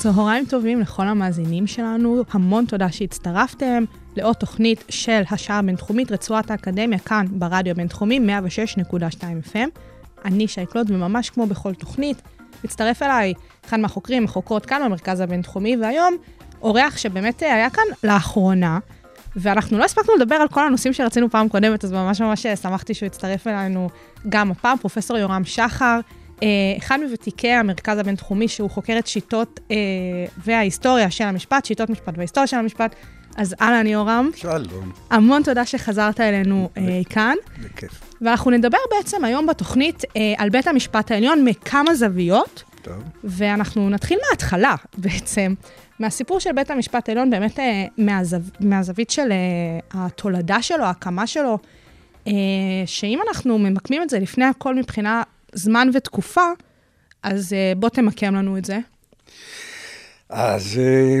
צהריים טובים לכל המאזינים שלנו, המון תודה שהצטרפתם לעוד תוכנית של השעה הבינתחומית, רצועת האקדמיה, כאן ברדיו הבינתחומי, 106.2 FM. אני שייקלוד, וממש כמו בכל תוכנית, מצטרף אליי אחד מהחוקרים, החוקרות כאן במרכז הבינתחומי, והיום אורח שבאמת היה כאן לאחרונה, ואנחנו לא הספקנו לדבר על כל הנושאים שרצינו פעם קודמת, אז ממש ממש שמחתי שהוא הצטרף אלינו גם הפעם, פרופסור יורם שחר. אה, אחד מוותיקי המרכז הבינתחומי, שהוא חוקר את שיטות אה, וההיסטוריה של המשפט, שיטות משפט וההיסטוריה של המשפט. אז אהלן יורם. שלום, המון תודה שחזרת אלינו אה, כאן. בכיף. ואנחנו נדבר בעצם היום בתוכנית אה, על בית המשפט העליון מכמה זוויות, טוב. ואנחנו נתחיל מההתחלה בעצם, מהסיפור של בית המשפט העליון, באמת אה, מהזו, מהזווית של אה, התולדה שלו, ההקמה שלו, אה, שאם אנחנו ממקמים את זה לפני הכל מבחינה זמן ותקופה, אז אה, בוא תמקם לנו את זה. אז אה,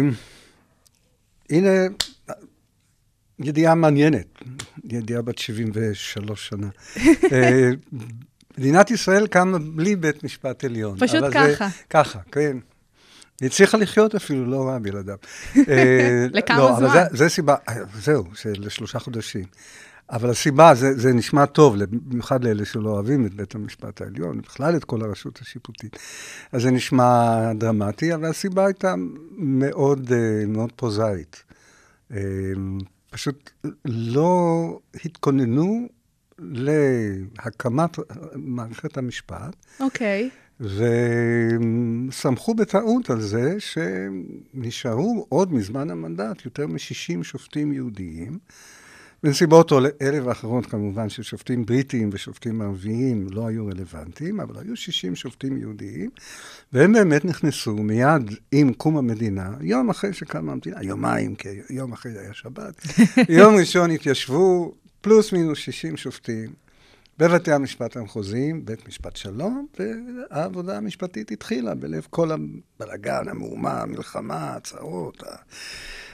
הנה ידיעה מעניינת, ידיעה בת 73 שנה. אה, מדינת ישראל קמה בלי בית משפט עליון. פשוט אבל ככה. זה, ככה, כן. היא הצליחה לחיות אפילו, לא רע בלעדיו. לכמה לא, אבל זמן? זה, זה סיבה, זהו, לשלושה חודשים. אבל הסיבה, זה, זה נשמע טוב, במיוחד לאלה שלא אוהבים את בית המשפט העליון, בכלל את כל הרשות השיפוטית. אז זה נשמע דרמטי, אבל הסיבה הייתה מאוד, אה, מאוד פרוזאית. אה, פשוט לא התכוננו להקמת מערכת המשפט, אוקיי. וסמכו בטעות על זה שנשארו עוד מזמן המנדט יותר מ-60 שופטים יהודיים. בנסיבות אלה ואחרות כמובן ששופטים בריטים ושופטים ערביים לא היו רלוונטיים, אבל היו 60 שופטים יהודיים, והם באמת נכנסו מיד עם קום המדינה, יום אחרי שקמה המדינה, יומיים, כי יום אחרי היה שבת, יום ראשון התיישבו פלוס מינוס 60 שופטים בבתי המשפט המחוזיים, בית משפט שלום, והעבודה המשפטית התחילה בלב כל הבלגן, המהומה, המלחמה, הצהרות,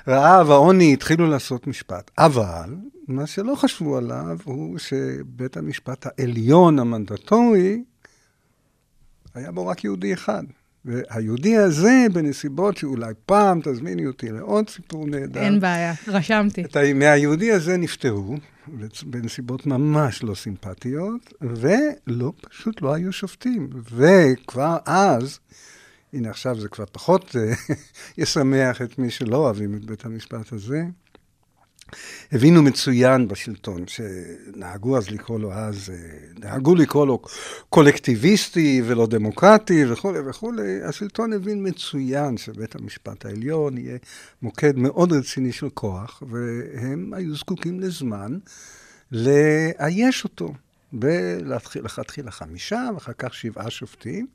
הרעב, העוני, התחילו לעשות משפט. אבל מה שלא חשבו עליו הוא שבית המשפט העליון המנדטורי, היה בו רק יהודי אחד. והיהודי הזה, בנסיבות שאולי פעם תזמיני אותי לעוד סיפור נהדר. אין בעיה, רשמתי. את מהיהודי הזה נפטרו, בנסיבות ממש לא סימפטיות, ולא, פשוט לא היו שופטים. וכבר אז, הנה עכשיו זה כבר פחות אה, ישמח את מי שלא אוהבים את בית המשפט הזה, הבינו מצוין בשלטון, שנהגו אז לקרוא לו אז, אה, נהגו לקרוא לו קולקטיביסטי ולא דמוקרטי וכולי וכולי, השלטון הבין מצוין שבית המשפט העליון יהיה מוקד מאוד רציני של כוח, והם היו זקוקים לזמן לאייש אותו, ולהתחיל חמישה ואחר כך שבעה שופטים.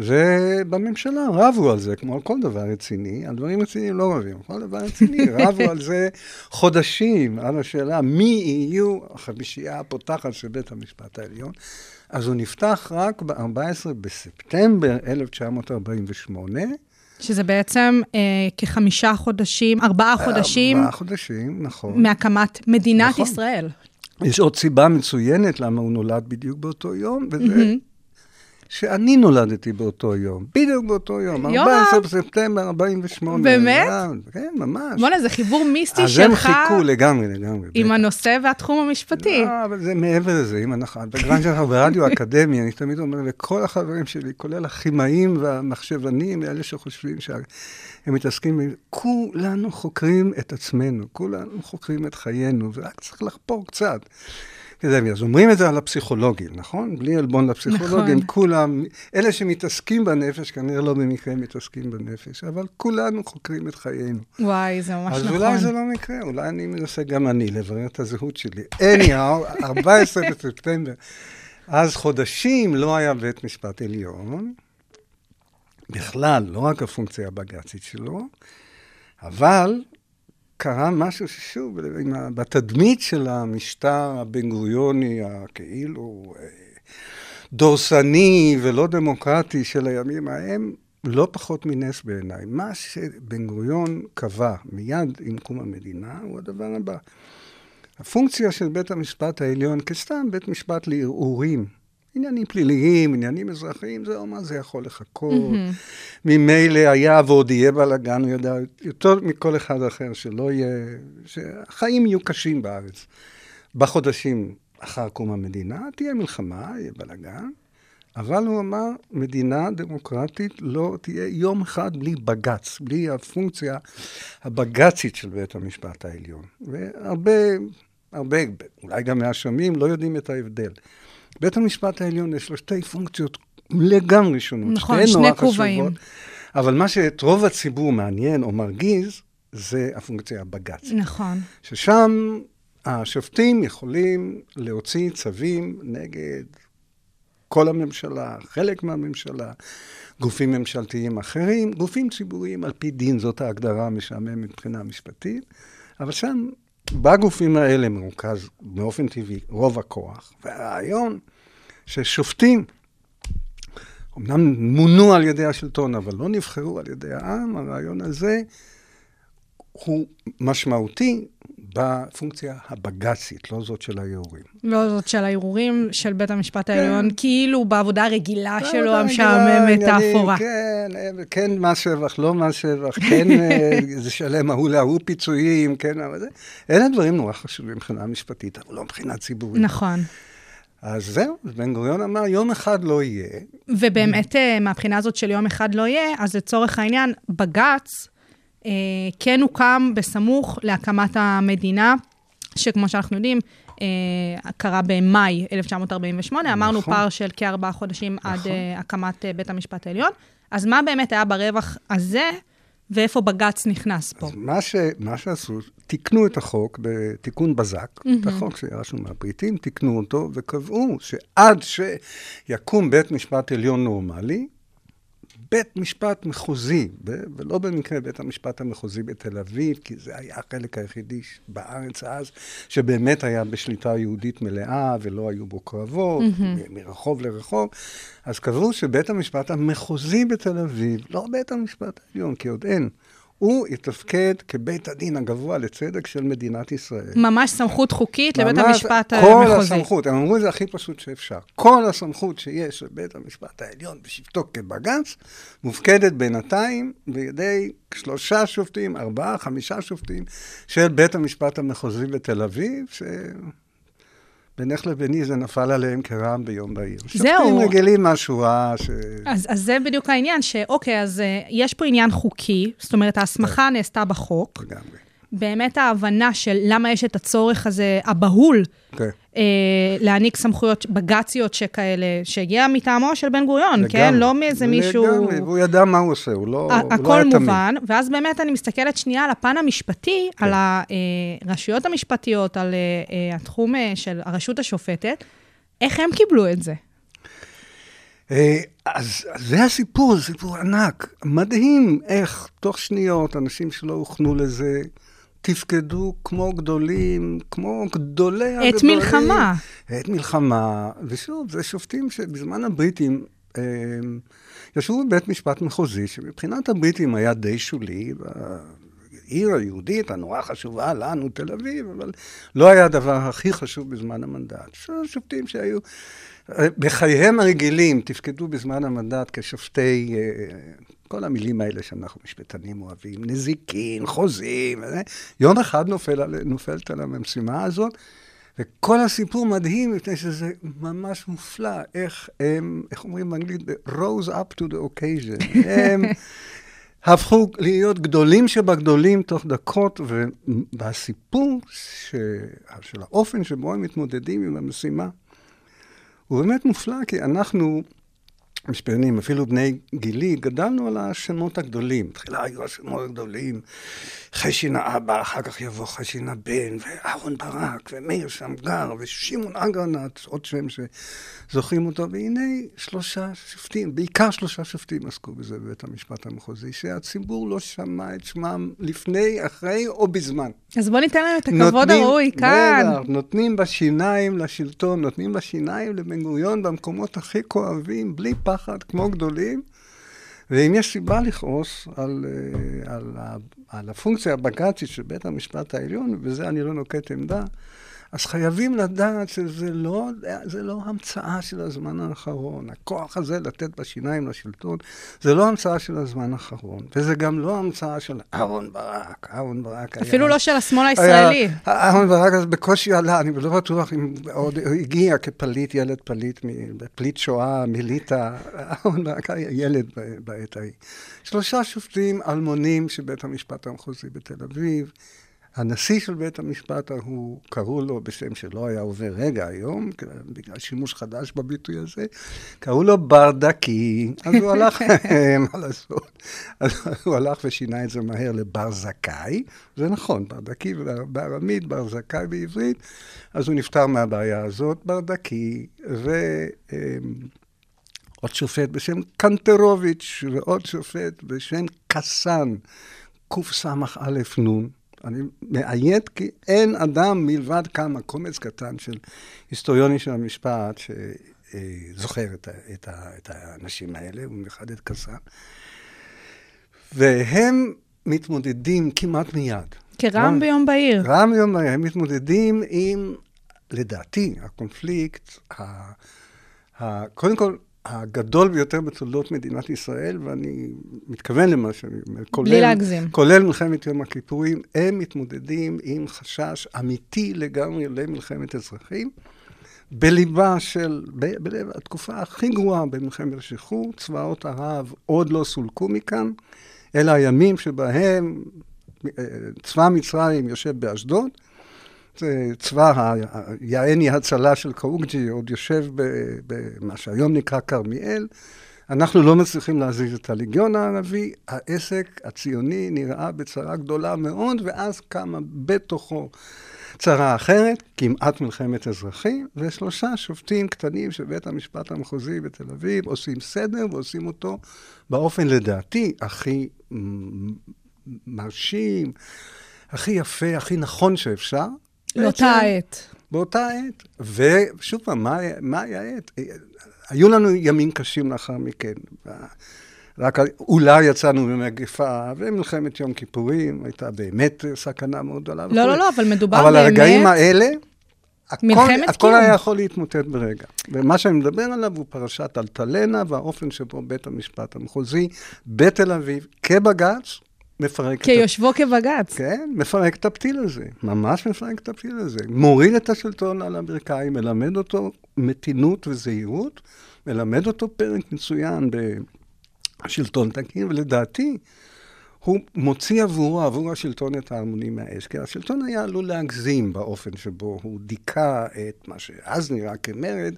ובממשלה רבו על זה, כמו על כל דבר רציני, על דברים רציניים לא רבים, על כל דבר רציני, רבו על זה חודשים, על השאלה מי יהיו החמישייה הפותחת של בית המשפט העליון. אז הוא נפתח רק ב-14 בספטמבר 1948. שזה בעצם אה, כחמישה חודשים, ארבעה חודשים ארבעה חודשים, נכון. מהקמת מדינת נכון. ישראל. יש עוד סיבה מצוינת למה הוא נולד בדיוק באותו יום, וזה שאני נולדתי באותו יום, בדיוק באותו יום, יואב. 14 בספטמבר 48. באמת? כן, ממש. בוא'נה, זה חיבור מיסטי אז הם שלך חיכו לגמרי, לגמרי. עם בטח. הנושא והתחום המשפטי. לא, אבל זה מעבר לזה, אם אנחנו, בגלל שאנחנו ברדיו אקדמי, אני תמיד אומר לכל החברים שלי, כולל הכימאים והמחשבנים, אלה שחושבים שהם מתעסקים, כולנו חוקרים את עצמנו, כולנו חוקרים את חיינו, ורק צריך לחפור קצת. כזה, אז אומרים את זה על הפסיכולוגים, נכון? בלי עלבון לפסיכולוגים, נכון. כולם, אלה שמתעסקים בנפש, כנראה לא במקרה מתעסקים בנפש, אבל כולנו חוקרים את חיינו. וואי, זה ממש אז נכון. אולי זה לא מקרה, אולי אני מנסה גם אני לברר את הזהות שלי. anyhow, 14 בספטמבר. אז חודשים לא היה בית משפט עליון, בכלל, לא רק הפונקציה הבג"צית שלו, אבל קרה משהו ששוב, בתדמית של המשטר הבן-גוריוני, הכאילו אה, דורסני ולא דמוקרטי של הימים ההם, לא פחות מנס בעיניי. מה שבן גוריון קבע מיד עם קום המדינה הוא הדבר הבא. הפונקציה של בית המשפט העליון כסתם בית משפט לערעורים, עניינים פליליים, עניינים אזרחיים, זה מה זה יכול לחכות. ממילא היה ועוד יהיה בלאגן, הוא ידע יותר מכל אחד אחר שלא יהיה, שהחיים יהיו קשים בארץ. בחודשים אחר קום המדינה תהיה מלחמה, יהיה בלאגן, אבל הוא אמר, מדינה דמוקרטית לא תהיה יום אחד בלי בג"ץ, בלי הפונקציה הבג"צית של בית המשפט העליון. והרבה, הרבה, אולי גם מהשומעים, לא יודעים את ההבדל. בית המשפט העליון יש לו שתי פונקציות לגמרי שונות. נכון, שני כובעים. אבל מה שאת רוב הציבור מעניין או מרגיז, זה הפונקציה הבג"צית. נכון. ששם השופטים יכולים להוציא צווים נגד כל הממשלה, חלק מהממשלה, גופים ממשלתיים אחרים, גופים ציבוריים על פי דין, זאת ההגדרה המשעממת מבחינה משפטית, אבל שם בגופים האלה מרוכז באופן טבעי רוב הכוח. והרעיון ששופטים, אמנם מונו על ידי השלטון, אבל לא נבחרו על ידי העם, הרעיון הזה הוא משמעותי בפונקציה הבג"צית, לא זאת של הערעורים. לא זאת של הערעורים של בית המשפט העליון, כאילו בעבודה הרגילה שלו, המשעממת, האפורה. כן, כן מס שבח, לא מס שבח, כן אה, זה שלם ההוא להוא פיצויים, כן, אבל זה, אלה דברים נורא חשובים מבחינה משפטית, אבל לא מבחינה ציבורית. נכון. אז זהו, בן גוריון אמר, יום אחד לא יהיה. ובאמת, אה, מהבחינה הזאת של יום אחד לא יהיה, אז לצורך העניין, בג"ץ כן הוקם בסמוך להקמת המדינה, שכמו שאנחנו יודעים, אה, קרה במאי 1948, אמרנו נכון. פער של כארבעה חודשים עד נכון. אה, הקמת אה, בית המשפט העליון. אז מה באמת היה ברווח הזה, ואיפה בג"ץ נכנס פה? אז מה, ש, מה שעשו, תיקנו את החוק בתיקון בזק, את החוק שירשנו מהבריטים, תיקנו אותו וקבעו שעד שיקום בית משפט עליון נורמלי, בית משפט מחוזי, ולא במקרה בית המשפט המחוזי בתל אביב, כי זה היה החלק היחידי בארץ אז, שבאמת היה בשליטה יהודית מלאה ולא היו בו קרבות, מ- מרחוב לרחוב, אז קבעו שבית המשפט המחוזי בתל אביב, לא בית המשפט העליון, כי עוד אין, הוא יתפקד כבית הדין הגבוה לצדק של מדינת ישראל. ממש סמכות חוקית לבית המשפט כל המחוזי. הסמכות, הם אמרו את זה הכי פשוט שאפשר. כל הסמכות שיש לבית המשפט העליון בשבתו כבג"ץ, מופקדת בינתיים בידי שלושה שופטים, ארבעה, חמישה שופטים של בית המשפט המחוזי בתל אביב, שבינך לביני זה נפל עליהם כרעם ביום בהיר. זהו. שופטים רגילים מהשורה ש... אז, אז זה בדיוק העניין, שאוקיי, אז uh, יש פה עניין חוקי, זאת אומרת, ההסמכה. נעשתה בחוק. לגמרי. באמת ההבנה של למה יש את הצורך הזה, הבהול, כן. אה, להעניק סמכויות בג"ציות שכאלה, שהגיע מטעמו של בן גוריון, כן? לגמרי. לא מאיזה מישהו... לגמרי, והוא ידע מה הוא עושה, הוא לא, הוא לא היה הכל תמים. מובן, ואז באמת אני מסתכלת שנייה על הפן המשפטי, כן. על הרשויות המשפטיות, על אה, אה, התחום אה, של הרשות השופטת, איך הם קיבלו את זה? אז אז זה הסיפור, זה סיפור ענק. מדהים איך תוך שניות אנשים שלא הוכנו לזה, תפקדו כמו גדולים, כמו גדולי הגדולים. עת מלחמה. עת מלחמה. ושוב, זה שופטים שבזמן הבריטים אה, ישבו בבית משפט מחוזי, שמבחינת הבריטים היה די שולי. העיר היהודית הנורא חשובה לנו, תל אביב, אבל לא היה הדבר הכי חשוב בזמן המנדט. שופטים שהיו אה, בחייהם הרגילים, תפקדו בזמן המנדט כשופטי, אה, כל המילים האלה שאנחנו משפטנים אוהבים, נזיקין, חוזים, וזה. יום אחד נופל, על- נופלת עליהם המשימה הזאת, וכל הסיפור מדהים, מפני שזה ממש מופלא, איך הם, איך אומרים באנגלית, rose up to the occasion. הם הפכו להיות גדולים שבגדולים תוך דקות, והסיפור ש... של האופן שבו הם מתמודדים עם המשימה, הוא באמת מופלא, כי אנחנו משפיענים, אפילו בני גילי, גדלנו על השמות הגדולים. תחילה היו השמות הגדולים, חשין האבא, אחר כך יבוא חשין הבן, ואהרון ברק, ומאיר שמגר, ושמעון אגרנט, עוד שם שזוכרים אותו, והנה שלושה שופטים, בעיקר שלושה שופטים עסקו בזה בבית המשפט המחוזי, שהציבור לא שמע את שמם לפני, אחרי או בזמן. אז בוא ניתן להם את הכבוד הראוי כאן. בטח, נותנים בשיניים לשלטון, נותנים בשיניים לבן גוריון במקומות הכי כואבים, בלי פחד, כמו גדולים. ואם יש סיבה לכעוס על, אה, על, ה- על הפונקציה הבג"צית של בית המשפט העליון, ובזה אני לא נוקט עמדה, אז חייבים לדעת שזה לא, זה לא המצאה של הזמן האחרון. הכוח הזה לתת בשיניים לשלטון, זה לא המצאה של הזמן האחרון. וזה גם לא המצאה של אהרן ברק. אהרן ברק היה... אפילו לא של השמאל הישראלי. אהרן ברק אז בקושי עלה, אני לא בטוח אם עוד הגיע כפליט, ילד פליט, פליט שואה מליטא. אהרן ברק היה ילד בעת ההיא. שלושה שופטים אלמונים של בית המשפט המחוזי בתל אביב. הנשיא של בית המשפט ההוא, קראו לו בשם שלא היה עובר רגע היום, בגלל שימוש חדש בביטוי הזה, קראו לו ברדקי. אז הוא הלך, מה לעשות? אז הוא הלך ושינה את זה מהר לבר זכאי. זה נכון, ברדקי בארמית, בר זכאי בעברית. אז הוא נפטר מהבעיה הזאת, ברדקי, ועוד שופט בשם קנטרוביץ', ועוד שופט בשם קסן, קס"א נ'. אני מאיית כי אין אדם מלבד כמה, קומץ קטן של היסטוריונים של המשפט שזוכר את, ה, את, ה, את האנשים האלה, במיוחד את קסן. והם מתמודדים כמעט מיד. כרעם ביום בהיר. רעם ביום בהיר. הם מתמודדים עם, לדעתי, הקונפליקט, ה, ה, קודם כל, הגדול ביותר בתולדות מדינת ישראל, ואני מתכוון למה שאני אומר, כולל, בלי להגזים. כולל מלחמת יום הכיפורים, הם מתמודדים עם חשש אמיתי לגמרי למלחמת אזרחים. בליבה של, ב, בלב התקופה הכי גרועה במלחמת השחרור, צבאות ערב עוד לא סולקו מכאן, אלא הימים שבהם צבא מצרים יושב באשדוד, צבא היעני הצלה של קאוגג'י עוד יושב במה שהיום נקרא כרמיאל. אנחנו לא מצליחים להזיז את הליגיון הערבי, העסק הציוני נראה בצרה גדולה מאוד, ואז קמה בתוכו צרה אחרת, כמעט מלחמת אזרחים, ושלושה שופטים קטנים של בית המשפט המחוזי בתל אביב עושים סדר ועושים אותו באופן לדעתי הכי מרשים, הכי יפה, הכי נכון שאפשר. לאותה העת. באותה עת. ושוב פעם, מה, מה היה העת? היו לנו ימים קשים לאחר מכן. רק אולי יצאנו ממגפה, ומלחמת יום כיפורים הייתה באמת סכנה מאוד גדולה. לא, לא, לא, אבל מדובר אבל באמת... אבל הרגעים האלה, הכל, מלחמת הכל קיום. היה יכול להתמוטט ברגע. ומה שאני מדבר עליו הוא פרשת אלטלנה, והאופן שבו בית המשפט המחוזי בתל אביב, כבג"ץ, מפרק את... כיושבו כבג"ץ. כן, מפרק את הפתיל הזה, ממש מפרק את הפתיל הזה. מוריד את השלטון על הברכיים, מלמד אותו מתינות וזהירות, מלמד אותו פרק מצוין בשלטון תקין, ולדעתי, הוא מוציא עבורו, עבור השלטון את ההרמונים מהאש, כי השלטון היה עלול להגזים באופן שבו הוא דיכא את מה שאז נראה כמרד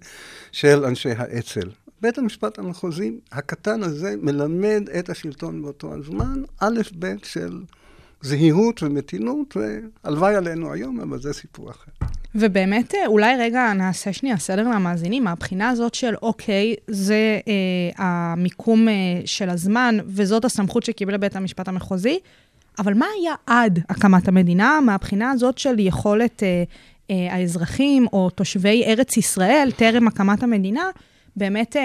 של אנשי האצ"ל. בית המשפט המחוזי הקטן הזה מלמד את השלטון באותו הזמן, א' ב' של זהירות ומתינות, והלוואי עלינו היום, אבל זה סיפור אחר. ובאמת, אולי רגע נעשה שנייה סדר למאזינים, מהבחינה הזאת של, אוקיי, זה אה, המיקום אה, של הזמן, וזאת הסמכות שקיבל בית המשפט המחוזי, אבל מה היה עד הקמת המדינה, מהבחינה הזאת של יכולת אה, אה, האזרחים או תושבי ארץ ישראל, טרם הקמת המדינה, באמת אה,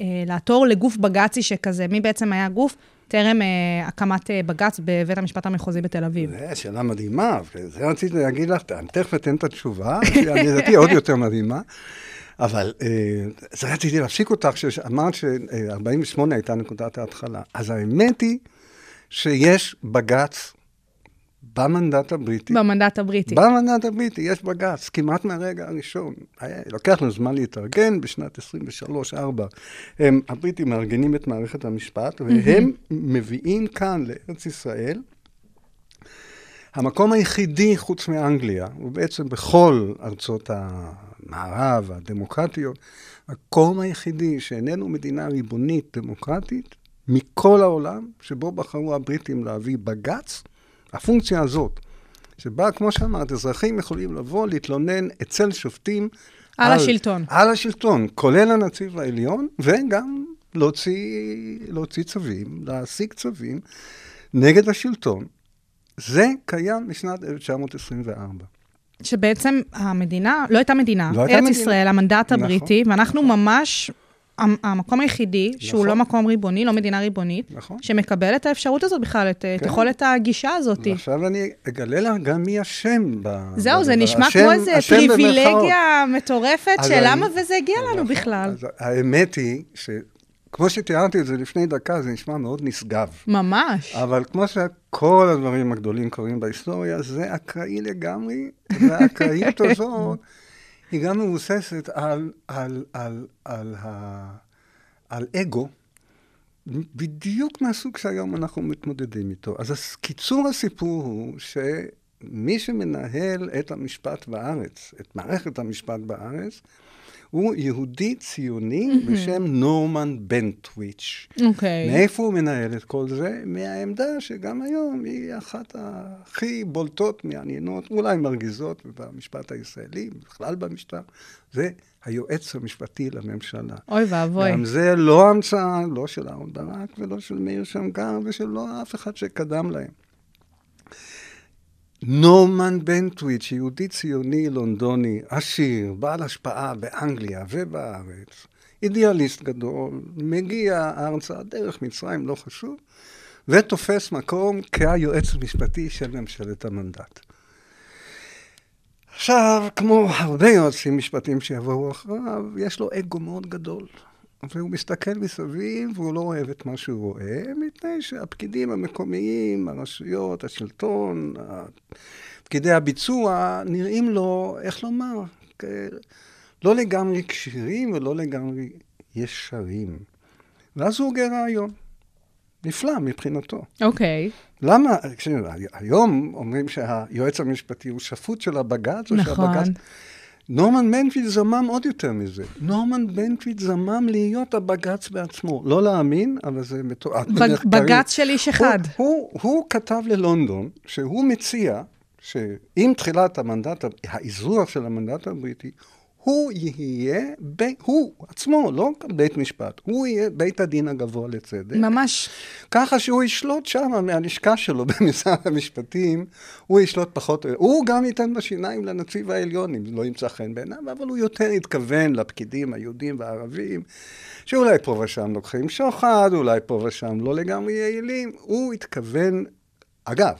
אה, לעתור לגוף בג"צי שכזה, מי בעצם היה גוף? טרם אה, הקמת אה, בג"ץ בבית המשפט המחוזי בתל אביב. זו שאלה מדהימה, וזה רציתי להגיד לך, אני תכף אתן את התשובה, שהיא לדעתי עוד יותר מדהימה, אבל אה, רציתי להפסיק אותך, שאמרת ש-48 הייתה נקודת ההתחלה. אז האמת היא שיש בג"ץ במנדט הבריטי. במנדט הבריטי. במנדט הבריטי יש בג"ץ, כמעט מהרגע הראשון. היה, לוקח לנו זמן להתארגן, בשנת 23-4 הם, הבריטים מארגנים את מערכת המשפט, והם mm-hmm. מביאים כאן לארץ ישראל, המקום היחידי חוץ מאנגליה, ובעצם בכל ארצות המערב, הדמוקרטיות, המקום היחידי שאיננו מדינה ריבונית דמוקרטית מכל העולם, שבו בחרו הבריטים להביא בג"ץ, הפונקציה הזאת, שבה, כמו שאמרת, אזרחים יכולים לבוא, להתלונן אצל שופטים. על השלטון. על השלטון, כולל הנציב העליון, וגם להוציא, להוציא צווים, להשיג צווים נגד השלטון. זה קיים משנת 1924. שבעצם המדינה, לא הייתה מדינה, לא הייתה ארץ מדינה. ישראל, המנדט נכון, הבריטי, ואנחנו נכון. ממש המקום היחידי, שהוא נכון. לא מקום ריבוני, לא מדינה ריבונית, נכון. שמקבל את האפשרות הזאת בכלל, את כן. יכולת הגישה הזאת. ועכשיו אני אגלה לך גם מי אשם ב... זהו, זה בדבר. נשמע השם- כמו איזה. פריבילגיה מטורפת, אז של אני- למה וזה הגיע לנו נכון. בכלל. אז האמת היא שכמו שתיארתי את זה לפני דקה, זה נשמע מאוד נשגב. ממש. אבל כמו שכל הדברים הגדולים קורים בהיסטוריה, זה אקראי לגמרי, והאקראיות הזאת היא גם מבוססת על, על, על, על, ה, על אגו, בדיוק מהסוג שהיום אנחנו מתמודדים איתו. אז קיצור הסיפור הוא שמי שמנהל את המשפט בארץ, את מערכת המשפט בארץ, הוא יהודי ציוני בשם נורמן בנטוויץ'. אוקיי. מאיפה הוא מנהל את כל זה? מהעמדה שגם היום היא אחת הכי בולטות, מעניינות, אולי מרגיזות במשפט הישראלי, בכלל במשטר, זה היועץ המשפטי לממשלה. אוי ואבוי. גם זה לא המצאה, לא של אהרן ברק ולא של מאיר שמגר ושל לא אף אחד שקדם להם. נורמן בנטוויץ', יהודי ציוני לונדוני, עשיר, בעל השפעה באנגליה ובארץ, אידיאליסט גדול, מגיע ארצה דרך מצרים, לא חשוב, ותופס מקום כהיועץ המשפטי של ממשלת המנדט. עכשיו, כמו הרבה יועצים משפטיים שיבואו אחריו, יש לו אגו מאוד גדול. והוא מסתכל מסביב והוא לא אוהב את מה שהוא רואה, מפני שהפקידים המקומיים, הרשויות, השלטון, פקידי הביצוע, נראים לו, איך לומר, לא לגמרי כשירים ולא לגמרי ישרים. ואז הוא הוגה רעיון. נפלא מבחינתו. אוקיי. למה, תקשיב, היום אומרים שהיועץ המשפטי הוא שפוט של הבג"ץ, או נכון. שהבג"ץ... נורמן בנקוויט זמם עוד יותר מזה. נורמן בנקוויט זמם להיות הבג"ץ בעצמו. לא להאמין, אבל זה מתועד במחקרים. בג"ץ של איש אחד. הוא, הוא, הוא כתב ללונדון שהוא מציע שעם תחילת המנדט, האזרוח של המנדט הבריטי, הוא יהיה, ב, הוא עצמו, לא בית משפט, הוא יהיה בית הדין הגבוה לצדק. ממש. ככה שהוא ישלוט שם מהלשכה שלו במשרד המשפטים, הוא ישלוט פחות, הוא גם ייתן בשיניים לנציב העליון, אם לא ימצא חן בעיניו, אבל הוא יותר התכוון לפקידים היהודים והערבים, שאולי פה ושם לוקחים שוחד, אולי פה ושם לא לגמרי יעילים, הוא התכוון, אגב,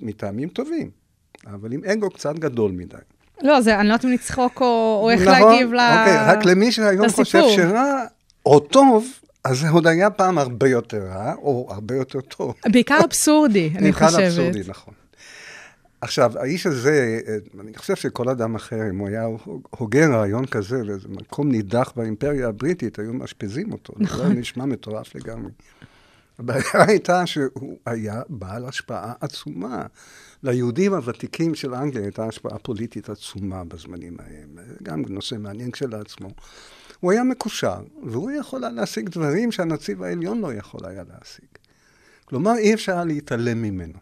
מטעמים טובים, אבל עם אגו קצת גדול מדי. לא, זה, אני לא יודעת אם לצחוק או או איך נכון, להגיב ל... אוקיי, רק למי שהיום לסיפור. חושב שרע או טוב, אז זה עוד היה פעם הרבה יותר רע, או הרבה יותר טוב. בעיקר אבסורדי, אני בעיקר חושבת. אבסורדי, נכון. עכשיו, האיש הזה, אה, אני חושב שכל אדם אחר, אם הוא היה הוגה רעיון כזה, באיזה מקום נידח באימפריה הבריטית, היו מאשפזים אותו. נכון. זה נשמע מטורף לגמרי. הבעיה הייתה שהוא היה בעל השפעה עצומה. ליהודים הוותיקים של אנגליה הייתה השפעה פוליטית עצומה בזמנים ההם. גם נושא מעניין כשלעצמו. הוא היה מקושר, והוא יכול היה להשיג דברים שהנציב העליון לא יכול היה להשיג. כלומר, אי אפשר היה להתעלם ממנו.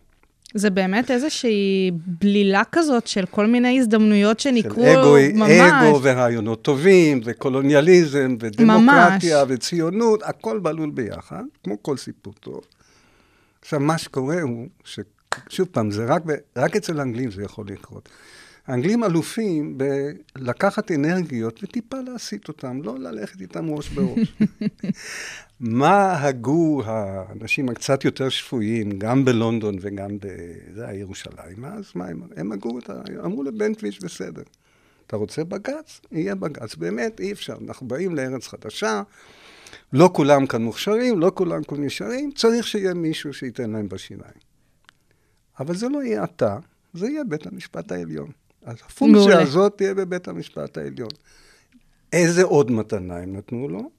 זה באמת איזושהי בלילה כזאת של כל מיני הזדמנויות שנקרו של אגו, ממש. אגו ורעיונות טובים, וקולוניאליזם, ודמוקרטיה, ממש. וציונות, הכל בלול ביחד, כמו כל סיפור טוב. עכשיו, מה שקורה הוא, ששוב פעם, זה רק, ב, רק אצל האנגלים זה יכול לקרות. האנגלים אלופים בלקחת אנרגיות וטיפה להסיט אותם, לא ללכת איתם ראש בראש. מה הגו האנשים הקצת יותר שפויים, גם בלונדון וגם ב... זה היה ירושלים, אז מה הם, הם הגו את ה... אמרו לבנטוויץ' בסדר. אתה רוצה בג"ץ? יהיה בג"ץ. באמת, אי אפשר. אנחנו באים לארץ חדשה, לא כולם כאן מוכשרים, לא כולם כאן נשארים, צריך שיהיה מישהו שייתן להם בשיניים. אבל זה לא יהיה אתה, זה יהיה בית המשפט העליון. אז הפונקציה. הזאת תהיה בבית המשפט העליון. איזה עוד מתנה הם נתנו לו?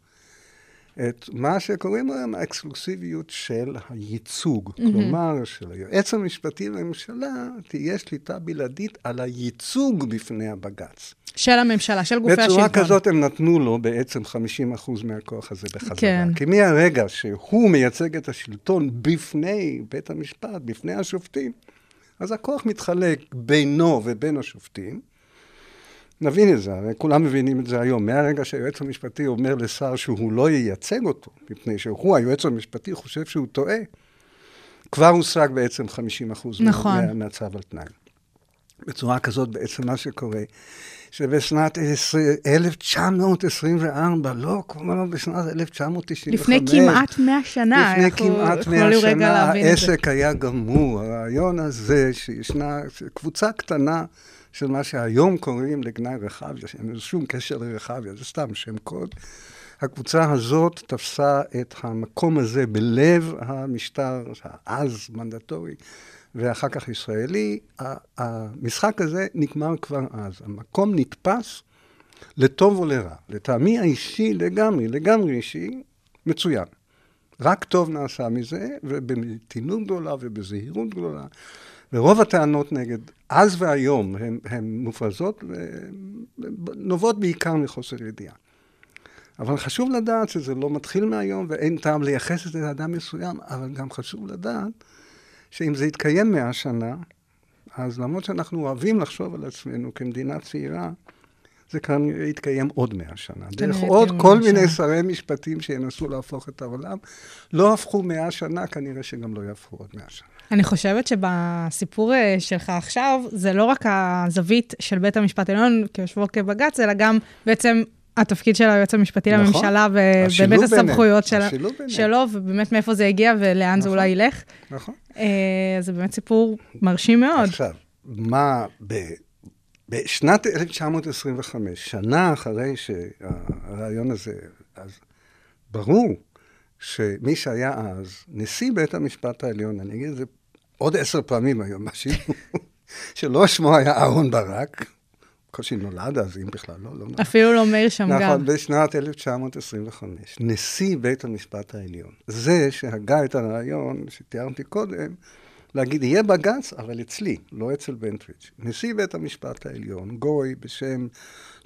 את מה שקוראים היום האקסקלוסיביות של הייצוג. Mm-hmm. כלומר, של היועץ המשפטי לממשלה תהיה שליטה בלעדית על הייצוג בפני הבג"ץ. של הממשלה, של גופי השלטון. בצורה כזאת הם נתנו לו בעצם 50% מהכוח הזה בחזרה. כן. כי מהרגע שהוא מייצג את השלטון בפני בית המשפט, בפני השופטים, אז הכוח מתחלק בינו ובין השופטים. נבין את זה, הרי כולם מבינים את זה היום. מהרגע שהיועץ המשפטי אומר לשר שהוא לא ייצג אותו, מפני שהוא, היועץ המשפטי, חושב שהוא טועה, כבר הושג בעצם 50 אחוז נכון. מה, מהצו על תנאי. בצורה כזאת בעצם מה שקורה, שבשנת 1924, לא, כבר בשנת 1995, לפני כמעט 100 שנה, לפני אנחנו כמעט יכולים 100 רגע שנה להבין את זה. העסק היה גמור. הרעיון הזה שישנה קבוצה קטנה של מה שהיום קוראים לגנאי רחביה, שאין לזה שום קשר לרחביה, זה סתם שם קוד. הקבוצה הזאת תפסה את המקום הזה בלב המשטר האז מנדטורי, ואחר כך ישראלי. המשחק הזה נגמר כבר אז. המקום נתפס לטוב או לרע. לטעמי האישי לגמרי, לגמרי אישי, מצוין. רק טוב נעשה מזה, ובמתינות גדולה ובזהירות גדולה. ורוב הטענות נגד אז והיום הן מופרזות ונובעות בעיקר מחוסר ידיעה. אבל חשוב לדעת שזה לא מתחיל מהיום ואין טעם לייחס את זה לאדם מסוים, אבל גם חשוב לדעת שאם זה יתקיים מאה שנה, אז למרות שאנחנו אוהבים לחשוב על עצמנו כמדינה צעירה, זה כנראה יתקיים עוד מאה שנה. דרך עוד יתקיים כל מאה מיני שנה. שרי משפטים שינסו להפוך את העולם. לא הפכו מאה שנה, כנראה שגם לא יהפכו עוד מאה שנה. אני חושבת שבסיפור אה, שלך עכשיו, זה לא רק הזווית של בית המשפט העליון כיושבו כבג"ץ, אלא גם בעצם התפקיד של היועץ המשפטי נכון. לממשלה, ובאמת הסמכויות של-. שלו, ובאמת מאיפה זה הגיע ולאן זה נכון. אולי ילך. נכון? אה, זה באמת סיפור מרשים מאוד. עכשיו, מה, ב, בשנת 1925, שנה אחרי שהרעיון הזה, אז ברור שמי שהיה אז נשיא בית המשפט העליון, אני אגיד את זה עוד עשר פעמים היום, משהו, שלא שמו היה אהרן ברק, בקושי נולד אז, אם בכלל לא, לא נולד. אפילו לא מאיר שמגר. נכון, בשנת 1925, נשיא בית המשפט העליון, זה שהגה את הרעיון שתיארתי קודם, להגיד, יהיה בג"ץ, אבל אצלי, לא אצל בנטוויץ'. נשיא בית המשפט העליון, גוי בשם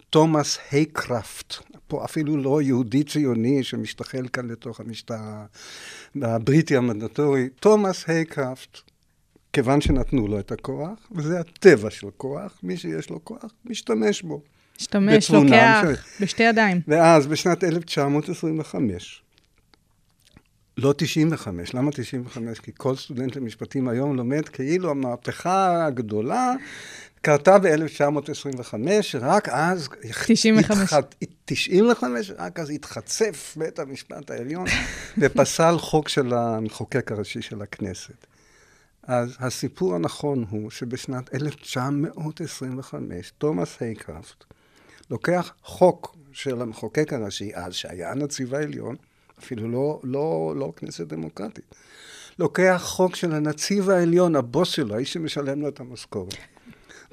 תומאס הייקראפט, פה אפילו לא יהודי ציוני שמשתחל כאן לתוך המשטר הבריטי המנדטורי, תומאס הייקראפט, כיוון שנתנו לו את הכוח, וזה הטבע של כוח, מי שיש לו כוח, משתמש בו. משתמש, לוקח, בשתי ידיים. ואז בשנת 1925, לא 95, למה 95? כי כל סטודנט למשפטים היום לומד כאילו המהפכה הגדולה קרתה ב-1925, רק אז... 95. התח... 95, רק אז התחצף בית המשפט העליון ופסל חוק של המחוקק הראשי של הכנסת. אז הסיפור הנכון הוא שבשנת 1925, תומאס הייקראפט לוקח חוק של המחוקק הראשי אז, שהיה הנציב העליון, אפילו לא, לא, לא כנסת דמוקרטית, לוקח חוק של הנציב העליון, הבוס שלו, האיש שמשלם לו את המשכורת,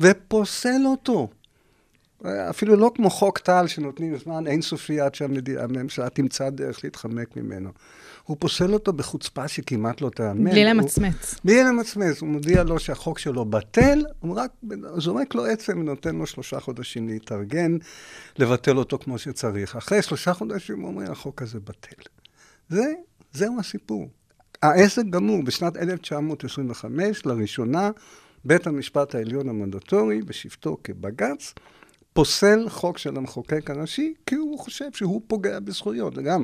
ופוסל אותו. אפילו לא כמו חוק טל שנותנים זמן אינסופי עד שהממשלה תמצא דרך להתחמק ממנו. הוא פוסל אותו בחוצפה שכמעט לא תאמן. בלי למצמץ. בלי למצמץ, הוא מודיע לו שהחוק שלו בטל, הוא רק זורק לו עצם ונותן לו שלושה חודשים להתארגן, לבטל אותו כמו שצריך. אחרי שלושה חודשים הוא אומר, החוק הזה בטל. זה, זהו הסיפור. העסק גמור. בשנת 1925, לראשונה, בית המשפט העליון המנדטורי, בשבתו כבג"ץ, פוסל חוק של המחוקק הראשי, כי הוא חושב שהוא פוגע בזכויות. וגם,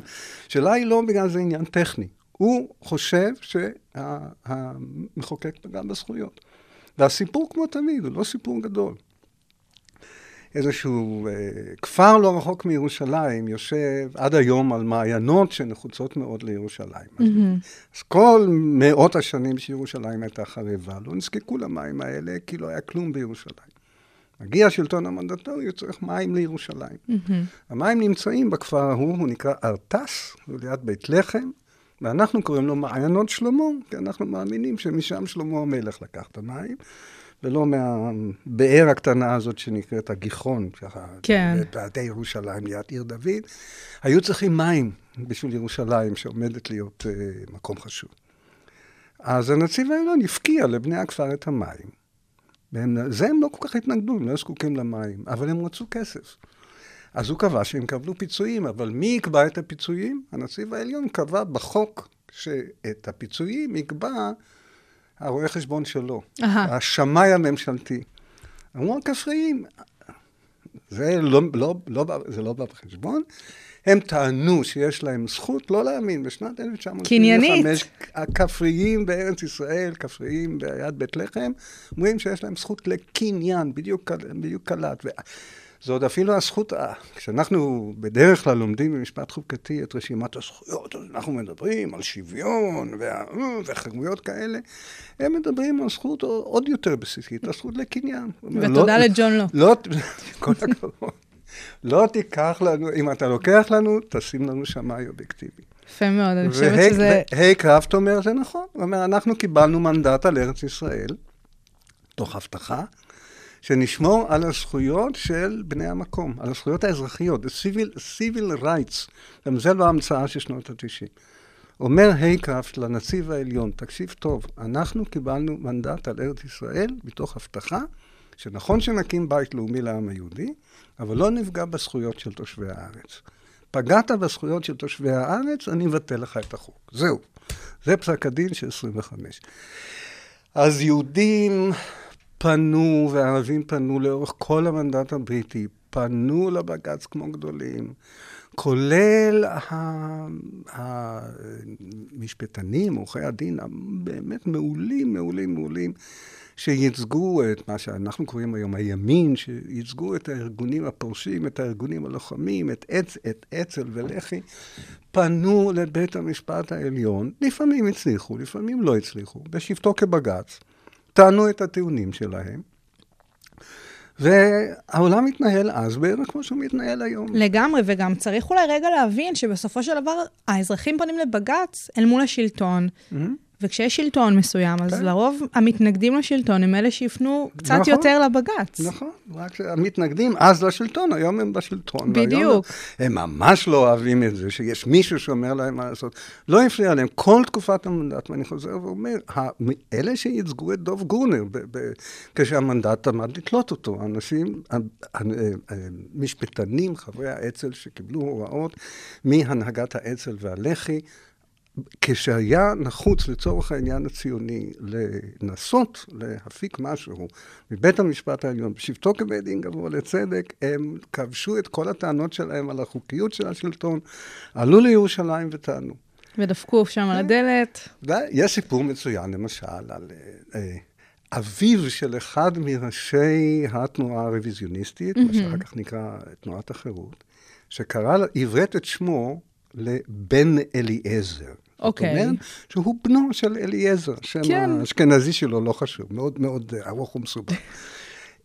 השאלה היא לא בגלל זה עניין טכני. הוא חושב שהמחוקק פגע בזכויות. והסיפור, כמו תמיד, הוא לא סיפור גדול. איזשהו אה, כפר לא רחוק מירושלים יושב עד היום על מעיינות שנחוצות מאוד לירושלים. אז, אז כל מאות השנים שירושלים הייתה חרבה, לא נזקקו למים האלה, כי לא היה כלום בירושלים. מגיע השלטון המנדטורי, הוא צריך מים לירושלים. המים נמצאים בכפר ההוא, הוא נקרא ארטס, הוא ליד בית לחם, ואנחנו קוראים לו מעיינות שלמה, כי אנחנו מאמינים שמשם שלמה המלך לקח את המים, ולא מהבאר הקטנה הזאת שנקראת הגיחון, ככה, כן. בפאתי ירושלים ליד עיר דוד. היו צריכים מים בשביל ירושלים, שעומדת להיות uh, מקום חשוב. אז הנציב העליון הפקיע לבני הכפר את המים. והם, זה הם לא כל כך התנגדו, הם לא זקוקים למים, אבל הם רצו כסף. אז הוא קבע שהם קבלו פיצויים, אבל מי יקבע את הפיצויים? הנציב העליון קבע בחוק שאת הפיצויים יקבע הרואה חשבון שלו, אהה. השמאי הממשלתי. אמרו הכפריים, זה לא, לא, לא, זה לא בא בחשבון. הם טענו שיש להם זכות לא להאמין, בשנת 1975, קניינית. הכפריים בארץ ישראל, כפריים ביד בית לחם, אומרים שיש להם זכות לקניין, בדיוק, בדיוק קלט. ו- זה עוד אפילו הזכות, ה- כשאנחנו בדרך כלל לומדים במשפט חוקתי את רשימת הזכויות, אנחנו מדברים על שוויון וה- וחירויות כאלה, הם מדברים על זכות עוד יותר בסיסית, הזכות לקניין. ותודה לא- לג'ון לו. לא, כל הכבוד. לא תיקח לנו, אם אתה לוקח לנו, תשים לנו שמאי אובייקטיבי. יפה מאוד, אני חושבת שזה... והי קראפט אומר, זה נכון. הוא אומר, אנחנו קיבלנו מנדט על ארץ ישראל, תוך הבטחה, שנשמור על הזכויות של בני המקום, על הזכויות האזרחיות, the civil, civil rights. גם זה לא המצאה של שנות ה-90. אומר היי קראפט לנציב העליון, תקשיב טוב, אנחנו קיבלנו מנדט על ארץ ישראל מתוך הבטחה שנכון שנקים בית לאומי לעם היהודי, אבל לא נפגע בזכויות של תושבי הארץ. פגעת בזכויות של תושבי הארץ, אני אבטל לך את החוק. זהו. זה פסק הדין של 25. אז יהודים פנו וערבים פנו לאורך כל המנדט הבריטי, פנו לבג"ץ כמו גדולים, כולל המשפטנים, עורכי הדין, הבאמת מעולים, מעולים, מעולים, שייצגו את מה שאנחנו קוראים היום הימין, שייצגו את הארגונים הפורשים, את הארגונים הלוחמים, את, אצ, את אצ"ל ולח"י, פנו לבית המשפט העליון, לפעמים הצליחו, לפעמים לא הצליחו, בשבתו כבג"ץ, טענו את הטיעונים שלהם, והעולם התנהל אז בערך כמו שהוא מתנהל היום. לגמרי, וגם צריך אולי רגע להבין שבסופו של דבר האזרחים פונים לבג"ץ אל מול השלטון, וכשיש שלטון מסוים, אז כן. לרוב המתנגדים לשלטון הם אלה שיפנו קצת נכון. יותר לבג"ץ. נכון, רק שהמתנגדים אז לשלטון, היום הם בשלטון. בדיוק. הם ממש לא אוהבים את זה, שיש מישהו שאומר להם מה לעשות. לא הפריע להם כל תקופת המנדט, ואני חוזר ואומר, אלה שייצגו את דוב גרונר, ב- ב- כשהמנדט עמד לתלות אותו, האנשים, ה- ה- המשפטנים, חברי האצ"ל שקיבלו הוראות מהנהגת האצ"ל והלח"י, כשהיה נחוץ לצורך העניין הציוני לנסות להפיק משהו מבית המשפט העליון, בשבתו כבית דין גבוה לצדק, הם כבשו את כל הטענות שלהם על החוקיות של השלטון, עלו לירושלים וטענו. ודפקו שם על הדלת. די, יש סיפור מצוין, למשל, על אה, אה, אביו של אחד מראשי התנועה הרוויזיוניסטית, מה שאחר כך נקרא תנועת החירות, שקרא, עברת את שמו לבן אליעזר. אוקיי. זאת אומרת שהוא בנו של אליעזר, שם כן. האשכנזי שלו לא חשוב, מאוד מאוד ארוך ומסובך.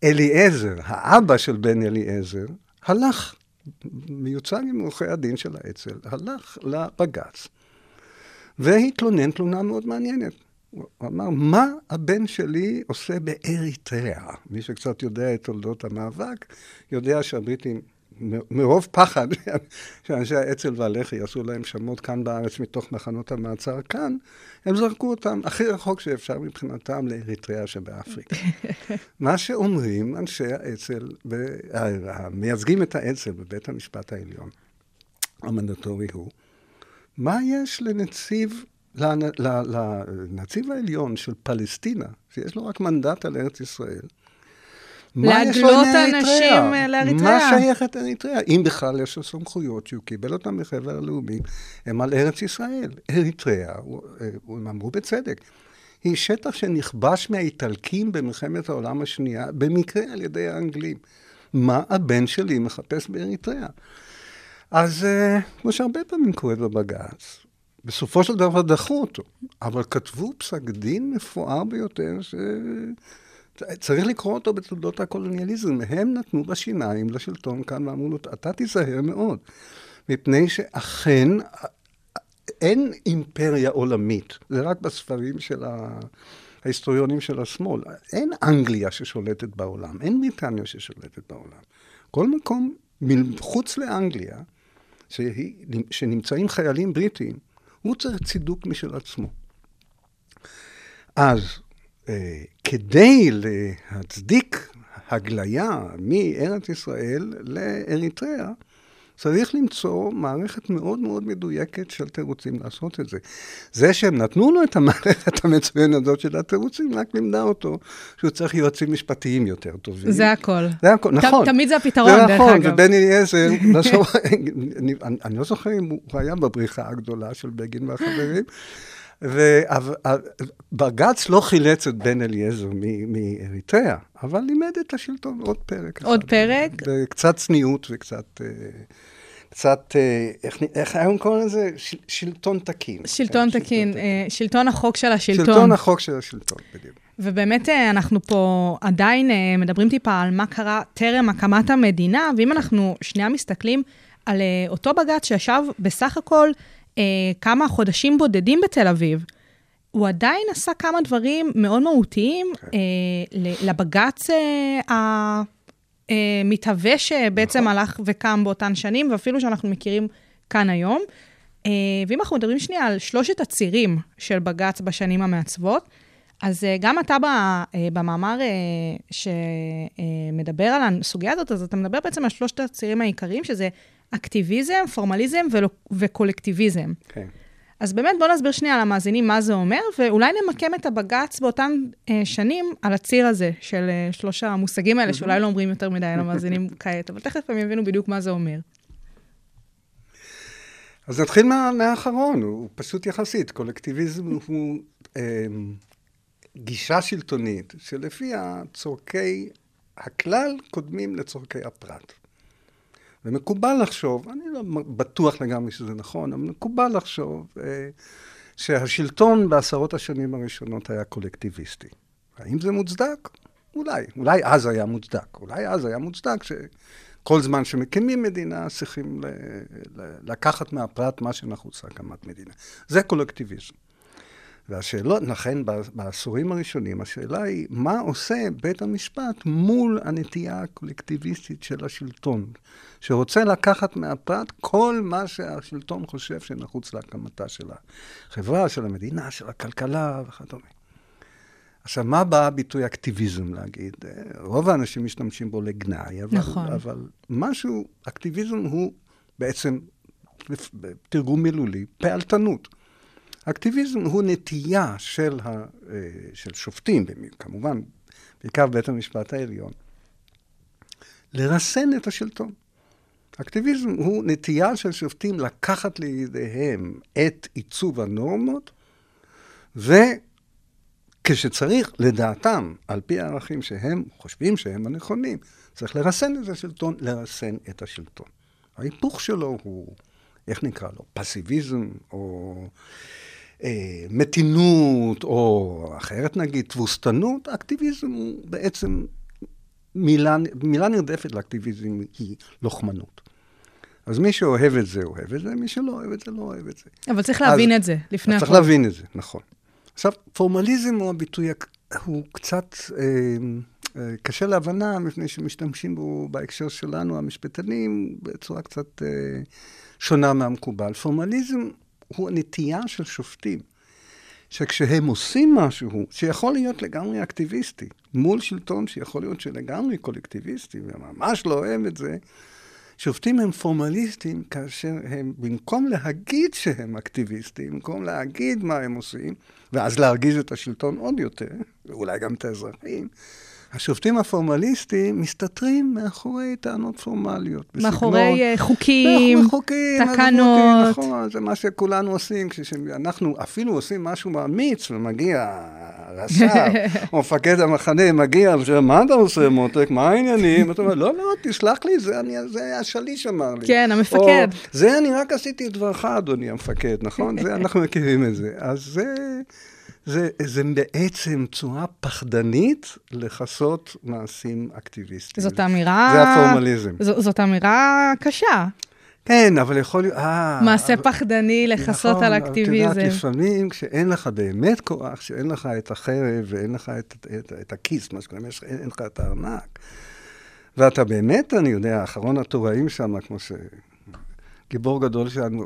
אליעזר, האבא של בן אליעזר, הלך, מיוצג עם עורכי הדין של האצ"ל, הלך לבג"ץ והתלונן תלונה מאוד מעניינת. הוא אמר, מה הבן שלי עושה באריתריאה? מי שקצת יודע את תולדות המאבק, יודע שהבריטים, מרוב פחד שאנשי האצ"ל והלח"י עשו להם שמות כאן בארץ מתוך מחנות המעצר כאן, הם זרקו אותם הכי רחוק שאפשר מבחינתם לאריתריאה שבאפריקה. מה שאומרים אנשי האצ"ל, וה- המייצגים את האצ"ל בבית המשפט העליון, המנדטורי הוא, מה יש לנציב, לנציב העליון של פלסטינה, שיש לו רק מנדט על ארץ ישראל, להגלות? אנשים, אה, לאריתריאה. מה שייכת אריתריאה? אם בכלל יש לו סמכויות שהוא קיבל אותן מחבר הלאומי, הם על ארץ ישראל. אריתריאה, אה, הם אמרו בצדק, היא שטח שנכבש מהאיטלקים במלחמת העולם השנייה, במקרה על ידי האנגלים. מה הבן שלי מחפש באריתריאה? אז אה, כמו שהרבה פעמים קורה בבג"ץ, בסופו של דבר דחו אותו, אבל כתבו פסק דין מפואר ביותר, שצריך לקרוא אותו בתולדות הקולוניאליזם. הם נתנו בשיניים לשלטון כאן ואמרו לו, אתה תיזהר מאוד, מפני שאכן אין אימפריה עולמית, זה רק בספרים של ה... ההיסטוריונים של השמאל. אין אנגליה ששולטת בעולם, אין בריטניה ששולטת בעולם. כל מקום מחוץ לאנגליה שהיא, שנמצאים חיילים בריטים, הוא צריך צידוק משל עצמו. אז כדי להצדיק הגליה מארץ ישראל לאריתריאה, צריך למצוא מערכת מאוד מאוד מדויקת של תירוצים לעשות את זה. זה שהם נתנו לו את המערכת המצוינת הזאת של התירוצים, רק לימדה אותו שהוא צריך יועצים משפטיים יותר טובים. זה הכל. זה הכל, נכון. תמיד זה הפתרון, זה דרך נכון, אגב. ובני אליעזר, בסוף- אני, אני לא זוכר אם הוא היה בבריחה הגדולה של בגין והחברים. ובג"ץ לא חילץ את בן אליעזר מאריתריאה, אבל לימד את השלטון עוד פרק. עוד אחד. פרק? וקצת צניעות וקצת... אה, קצת, אה, איך, איך היום קוראים לזה? ש, שלטון תקין. שלטון כן, תקין, אה, שלטון החוק של השלטון. שלטון החוק של השלטון, בדיוק. ובאמת אנחנו פה עדיין מדברים טיפה על מה קרה טרם הקמת המדינה, ואם אנחנו שנייה מסתכלים על אותו בג"ץ שישב בסך הכל אה, כמה חודשים בודדים בתל אביב, הוא עדיין עשה כמה דברים מאוד מהותיים אה, ל- לבג"ץ אה, המתהווה שבעצם נכון. הלך וקם באותן שנים, ואפילו שאנחנו מכירים כאן היום. אה, ואם אנחנו מדברים שנייה על שלושת הצירים של בג"ץ בשנים המעצבות, אז אה, גם אתה ב- אה, במאמר אה, שמדבר על הסוגיה הזאת, אז אתה מדבר בעצם על שלושת הצירים העיקריים, שזה אקטיביזם, פורמליזם ולו- וקולקטיביזם. כן. אז באמת בוא נסביר שנייה למאזינים מה זה אומר, ואולי נמקם את הבג"ץ באותן אה, שנים על הציר הזה של אה, שלוש המושגים האלה, שאולי לא אומרים יותר מדי למאזינים כעת, אבל תכף הם יבינו בדיוק מה זה אומר. אז נתחיל מה, מהאחרון, הוא פשוט יחסית. קולקטיביזם הוא אה, גישה שלטונית שלפיה צורכי הכלל קודמים לצורכי הפרט. ומקובל לחשוב, אני לא בטוח לגמרי שזה נכון, אבל מקובל לחשוב אה, שהשלטון בעשרות השנים הראשונות היה קולקטיביסטי. האם זה מוצדק? אולי. אולי אז היה מוצדק. אולי אז היה מוצדק שכל זמן שמקימים מדינה צריכים ל- ל- לקחת מהפרט מה שנחוץ להקמת מדינה. זה קולקטיביזם. והשאלות, לכן בעשורים הראשונים, השאלה היא, מה עושה בית המשפט מול הנטייה הקולקטיביסטית של השלטון, שרוצה לקחת מהפרט כל מה שהשלטון חושב שנחוץ להקמתה של החברה, של המדינה, של הכלכלה וכדומה. עכשיו, מה בא הביטוי אקטיביזם להגיד? אה, רוב האנשים משתמשים בו לגנאי, אבל, נכון. אבל משהו, אקטיביזם הוא בעצם, בתרגום מילולי, פעלתנות. אקטיביזם הוא נטייה של, ה, אה, של שופטים, כמובן, בעיקר בית המשפט העליון, לרסן את השלטון. אקטיביזם הוא נטייה של שופטים לקחת לידיהם את עיצוב הנורמות, וכשצריך, לדעתם, על פי הערכים שהם חושבים שהם הנכונים, צריך לרסן את השלטון, לרסן את השלטון. ההיפוך שלו הוא, איך נקרא לו, פסיביזם, או אה, מתינות, או אחרת נגיד, תבוסתנות. אקטיביזם הוא בעצם מילה, מילה נרדפת לאקטיביזם היא לוחמנות. אז מי שאוהב את זה, אוהב את זה, מי שלא אוהב את זה, לא אוהב את זה. אבל צריך להבין אז- את זה לפני הכול. צריך להבין את זה, נכון. עכשיו, פורמליזם הוא הביטוי, הוא קצת אה, אה, קשה להבנה, מפני שמשתמשים בו בהקשר שלנו, המשפטנים, בצורה קצת אה, שונה מהמקובל. פורמליזם הוא הנטייה של שופטים, שכשהם עושים משהו, שיכול להיות לגמרי אקטיביסטי, מול שלטון שיכול להיות שלגמרי קולקטיביסטי, וממש לא אוהב את זה, שופטים הם פורמליסטים כאשר הם, במקום להגיד שהם אקטיביסטים, במקום להגיד מה הם עושים, ואז להרגיז את השלטון עוד יותר, ואולי גם את האזרחים, השופטים הפורמליסטים מסתתרים מאחורי טענות פורמליות. מאחורי אה, בסגנון- חוקים, מאחורי חוקים, אז תקנות. חוקים, נכון, זה מה שכולנו עושים, כשאנחנו אפילו עושים משהו אמיץ, ומגיע הרש"ר, או מפקד המחנה מגיע, ושואל, מה אתה עושה, מותק? מה העניינים? אתה אומר, לא, לא, תסלח לי, זה, אני, זה השליש אמר לי. כן, המפקד. או, זה אני רק עשיתי את דברך, אדוני המפקד, נכון? זה, אנחנו מכירים את זה. אז זה... זה, זה בעצם צורה פחדנית לכסות מעשים אקטיביסטיים. זאת אמירה... זה הפורמליזם. ז- זאת אמירה קשה. כן, אבל יכול להיות... אה, מעשה אבל- פחדני לכסות נכון, על אבל את אקטיביזם. יודעת, לפעמים כשאין לך באמת כוח, כשאין לך את החרב ואין לך את, את, את הכיס, מה שקוראים, לך- אין לך את הארנק, ואתה באמת, אני יודע, אחרון התוראים שם, כמו גיבור גדול שלנו,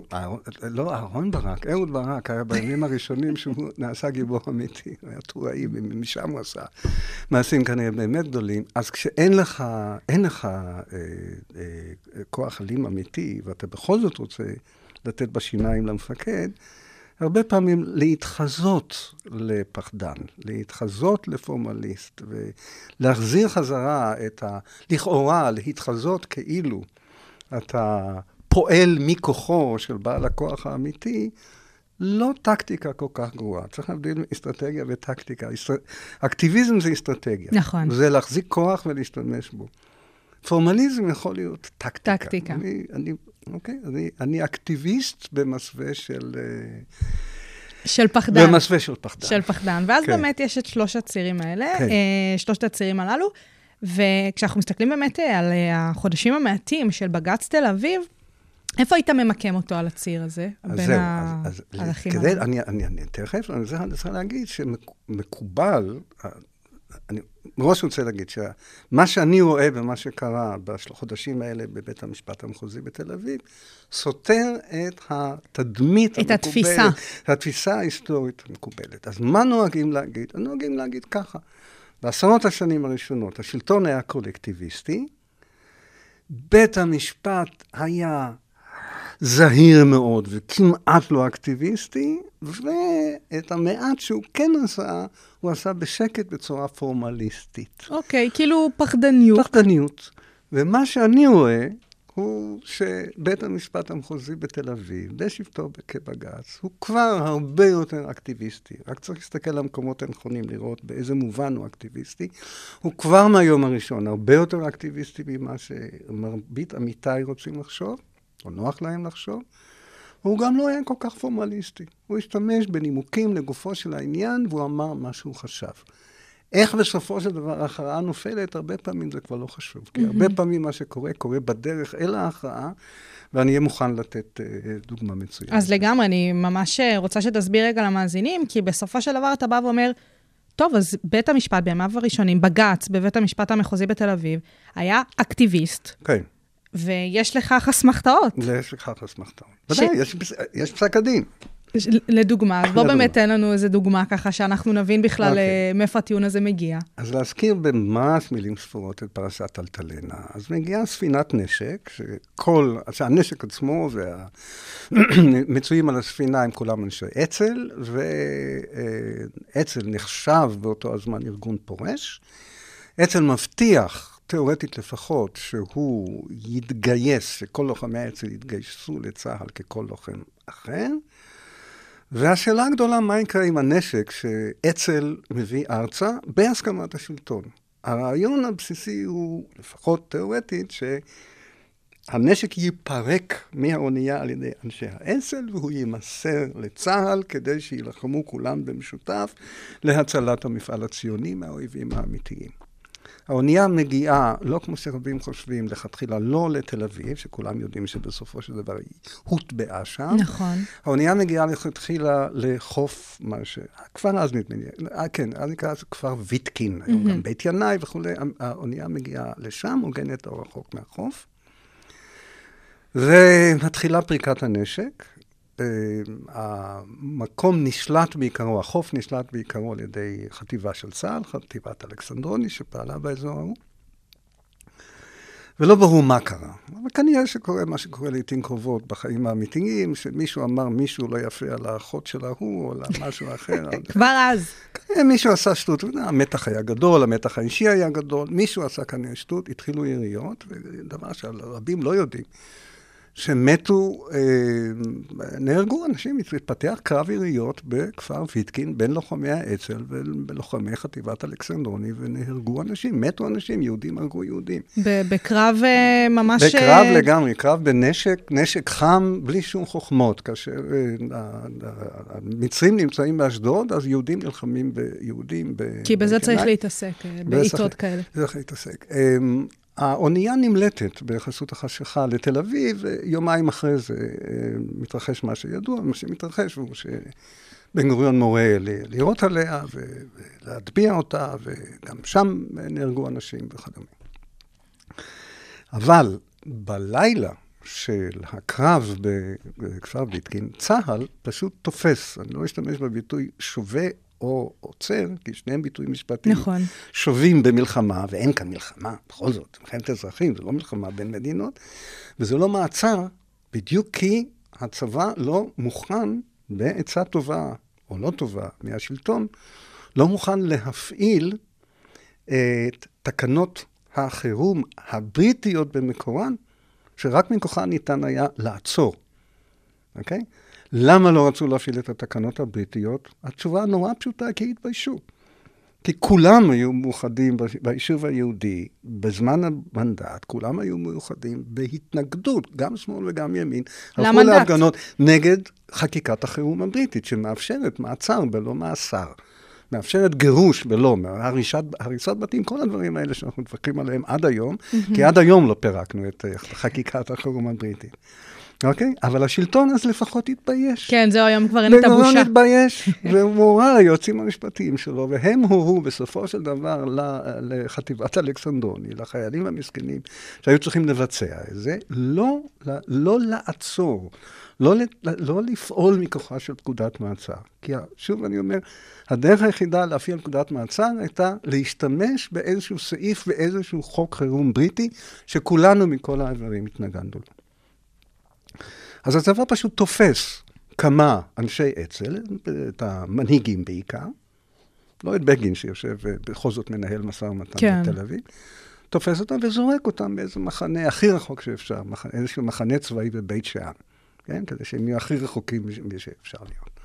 לא, אהרון ברק, אהוד ברק היה בימים הראשונים שהוא נעשה גיבור אמיתי, הוא היה טוראי, ומשם הוא עשה מעשים כנראה באמת גדולים. אז כשאין לך, אין לך אה, אה, כוח אלים אמיתי, ואתה בכל זאת רוצה לתת בשיניים למפקד, הרבה פעמים להתחזות לפחדן, להתחזות לפורמליסט, ולהחזיר חזרה את ה... לכאורה, להתחזות כאילו אתה פועל מכוחו של בעל הכוח האמיתי, לא טקטיקה כל כך גרועה. צריך להבדיל אסטרטגיה וטקטיקה. אסטר... אקטיביזם זה אסטרטגיה. נכון. זה להחזיק כוח ולהשתמש בו. פורמליזם יכול להיות טקטיקה. טקטיקה. אני, אני, אוקיי, אני, אני אקטיביסט במסווה של... אה, של פחדן. במסווה של פחדן. של פחדן. ואז כן. באמת יש את שלושת הצירים האלה, כן. אה, שלושת הצירים הללו. וכשאנחנו מסתכלים באמת אה, על החודשים המעטים של בג"ץ תל אביב, איפה היית ממקם אותו על הציר הזה? אז בין זהו, ה- אז, אז הערכים כדי, האלה? אני, אני, אני תכף, אני צריך, צריך להגיד שמקובל, אני מראש רוצה להגיד שמה שאני רואה ומה שקרה בחודשים האלה בבית המשפט המחוזי בתל אביב, סותר את התדמית את המקובלת. התפיסה. את התפיסה ההיסטורית המקובלת. אז מה נוהגים להגיד? נוהגים להגיד ככה. בעשרות השנים הראשונות השלטון היה קולקטיביסטי, בית המשפט היה זהיר מאוד וכמעט לא אקטיביסטי, ואת המעט שהוא כן עשה, הוא עשה בשקט בצורה פורמליסטית. אוקיי, כאילו פחדניות. פחדניות. ומה שאני רואה הוא שבית המשפט המחוזי בתל אביב, בשבתו כבג"ץ, הוא כבר הרבה יותר אקטיביסטי. רק צריך להסתכל על המקומות הנכונים, לראות באיזה מובן הוא אקטיביסטי. הוא כבר מהיום הראשון הרבה יותר אקטיביסטי ממה שמרבית עמיתיי רוצים לחשוב, או נוח להם לחשוב. הוא גם לא היה כל כך פורמליסטי. הוא השתמש בנימוקים לגופו של העניין, והוא אמר מה שהוא חשב. איך בסופו של דבר ההכרעה נופלת, הרבה פעמים זה כבר לא חשוב. כי הרבה פעמים מה שקורה, קורה בדרך אל ההכרעה, ואני אהיה מוכן לתת אה, דוגמה מצוינת. אז לגמרי, אני ממש אה, רוצה שתסביר רגע למאזינים, כי בסופו של דבר אתה בא ואומר, טוב, אז בית המשפט בימיו הראשונים, בג"ץ בבית המשפט המחוזי בתל אביב, היה אקטיביסט, כן, ויש לכך אסמכתאות. יש לכך אסמכתאות. ודאי, יש פס- יש פסק הדין. ש- לדוגמה, אז בוא. באמת תן לנו איזה דוגמה ככה, שאנחנו נבין בכלל אוקיי. אה, מאיפה הטיעון הזה מגיע. אז להזכיר ממש מילים ספורות את פרשת אלטלנה. אז מגיעה ספינת נשק, שכל, שהנשק עצמו והמצויים על הספינה הם כולם אנשי אצ"ל, ואצ"ל נחשב באותו הזמן ארגון פורש. אצ"ל מבטיח, תיאורטית לפחות, שהוא יתגייס, שכל לוחמי האצ"ל יתגייסו לצה"ל ככל לוחם אחר. והשאלה הגדולה, מה יקרה עם הנשק שאצ"ל מביא ארצה בהסכמת השלטון. הרעיון הבסיסי הוא, לפחות תיאורטית, שהנשק ייפרק מהאונייה על ידי אנשי האצ"ל והוא יימסר לצה"ל כדי שיילחמו כולם במשותף להצלת המפעל הציוני מהאויבים האמיתיים. האונייה מגיעה, לא כמו שרבים חושבים, לכתחילה לא לתל אביב, שכולם יודעים שבסופו של דבר היא הוטבעה שם. נכון. האונייה מגיעה לכתחילה לחוף, מה ש... כבר אז נדמה לי, אה, כן, אז נקרא לזה כפר ויטקין, היום גם בית ינאי וכולי, האונייה מגיעה לשם, עוגנת לא רחוק מהחוף, ומתחילה פריקת הנשק. אה, המקום נשלט בעיקרו, החוף נשלט בעיקרו על ידי חטיבה של צה"ל, חטיבת אלכסנדרוני, שפעלה באזור ההוא. ולא ברור מה קרה. אבל כנראה שקורה מה שקורה לעיתים קרובות בחיים האמיתיים, שמישהו אמר מישהו לא יפה על האחות של ההוא, או על משהו אחר. כבר אז. מישהו עשה שטות, המתח היה גדול, המתח האישי היה גדול, מישהו עשה כנראה שטות, התחילו יריות, ודבר שרבים לא יודעים. שמתו, אה, נהרגו אנשים, התפתח קרב יריות בכפר ויטקין בין לוחמי האצ"ל ולוחמי חטיבת אלכסנדרוני, ונהרגו אנשים, מתו אנשים, יהודים הרגו יהודים. בקרב אה, ממש... בקרב אה, לגמרי, קרב בנשק, נשק חם, בלי שום חוכמות. כאשר אה, המצרים נמצאים באשדוד, אז יהודים נלחמים ביהודים. כי בזה צריך. להתעסק, אה, בזה בעיטות צריך- כאלה. צריך להתעסק. האונייה נמלטת בחסות החשיכה לתל אביב, ויומיים אחרי זה אה, מתרחש מה שידוע, מה שמתרחש הוא שבן גוריון מורה לירות עליה ולהטביע אותה, וגם שם נהרגו אנשים וכדומה. אבל בלילה של הקרב בכפר ויטקין, צה"ל פשוט תופס, אני לא אשתמש בביטוי שווה או עוצר, כי שניהם ביטויים משפטיים. נכון. שובים במלחמה, ואין כאן מלחמה, בכל זאת, מלחמת אזרחים, זה לא מלחמה בין מדינות, וזה לא מעצר, בדיוק כי הצבא לא מוכן, בעצה טובה או לא טובה מהשלטון, לא מוכן להפעיל את תקנות החירום הבריטיות במקורן, שרק מכוחן ניתן היה לעצור, אוקיי? למה לא רצו להפעיל את התקנות הבריטיות? התשובה נורא פשוטה, כי התביישו. כי כולם היו מאוחדים ביישוב היהודי, בזמן המנדט, כולם היו מאוחדים בהתנגדות, גם שמאל וגם ימין. למנדט. הלכו להפגנות נגד חקיקת החירום הבריטית, שמאפשרת מעצר בלא מאסר. מאפשרת גירוש בלא, הריסת, הריסת בתים, כל הדברים האלה שאנחנו מתווכחים עליהם עד היום, כי עד היום לא פירקנו את אה, חקיקת החירום הבריטית. אוקיי? אבל השלטון אז לפחות התבייש. כן, זהו, היום כבר אין את הבושה. בן-גוריון התבייש, והוא הורה ליועצים המשפטיים שלו, והם הורו בסופו של דבר לחטיבת אלכסנדרוני, לחיילים המסכנים שהיו צריכים לבצע את זה, לא, לא לעצור, לא, לא לפעול מכוחה של פקודת מעצר. כי שוב אני אומר, הדרך היחידה להפעיל פקודת מעצר הייתה להשתמש באיזשהו סעיף באיזשהו חוק חירום בריטי, שכולנו מכל האיברים התנגדנו לו. אז הצבא פשוט תופס כמה אנשי אצ"ל, את המנהיגים בעיקר, לא את בגין שיושב ובכל זאת מנהל משא ומתן כן. בתל אביב, תופס אותם וזורק אותם באיזה מחנה הכי רחוק שאפשר, מח... איזשהו מחנה צבאי בבית שאן, כן? כדי שהם יהיו הכי רחוקים שאפשר להיות.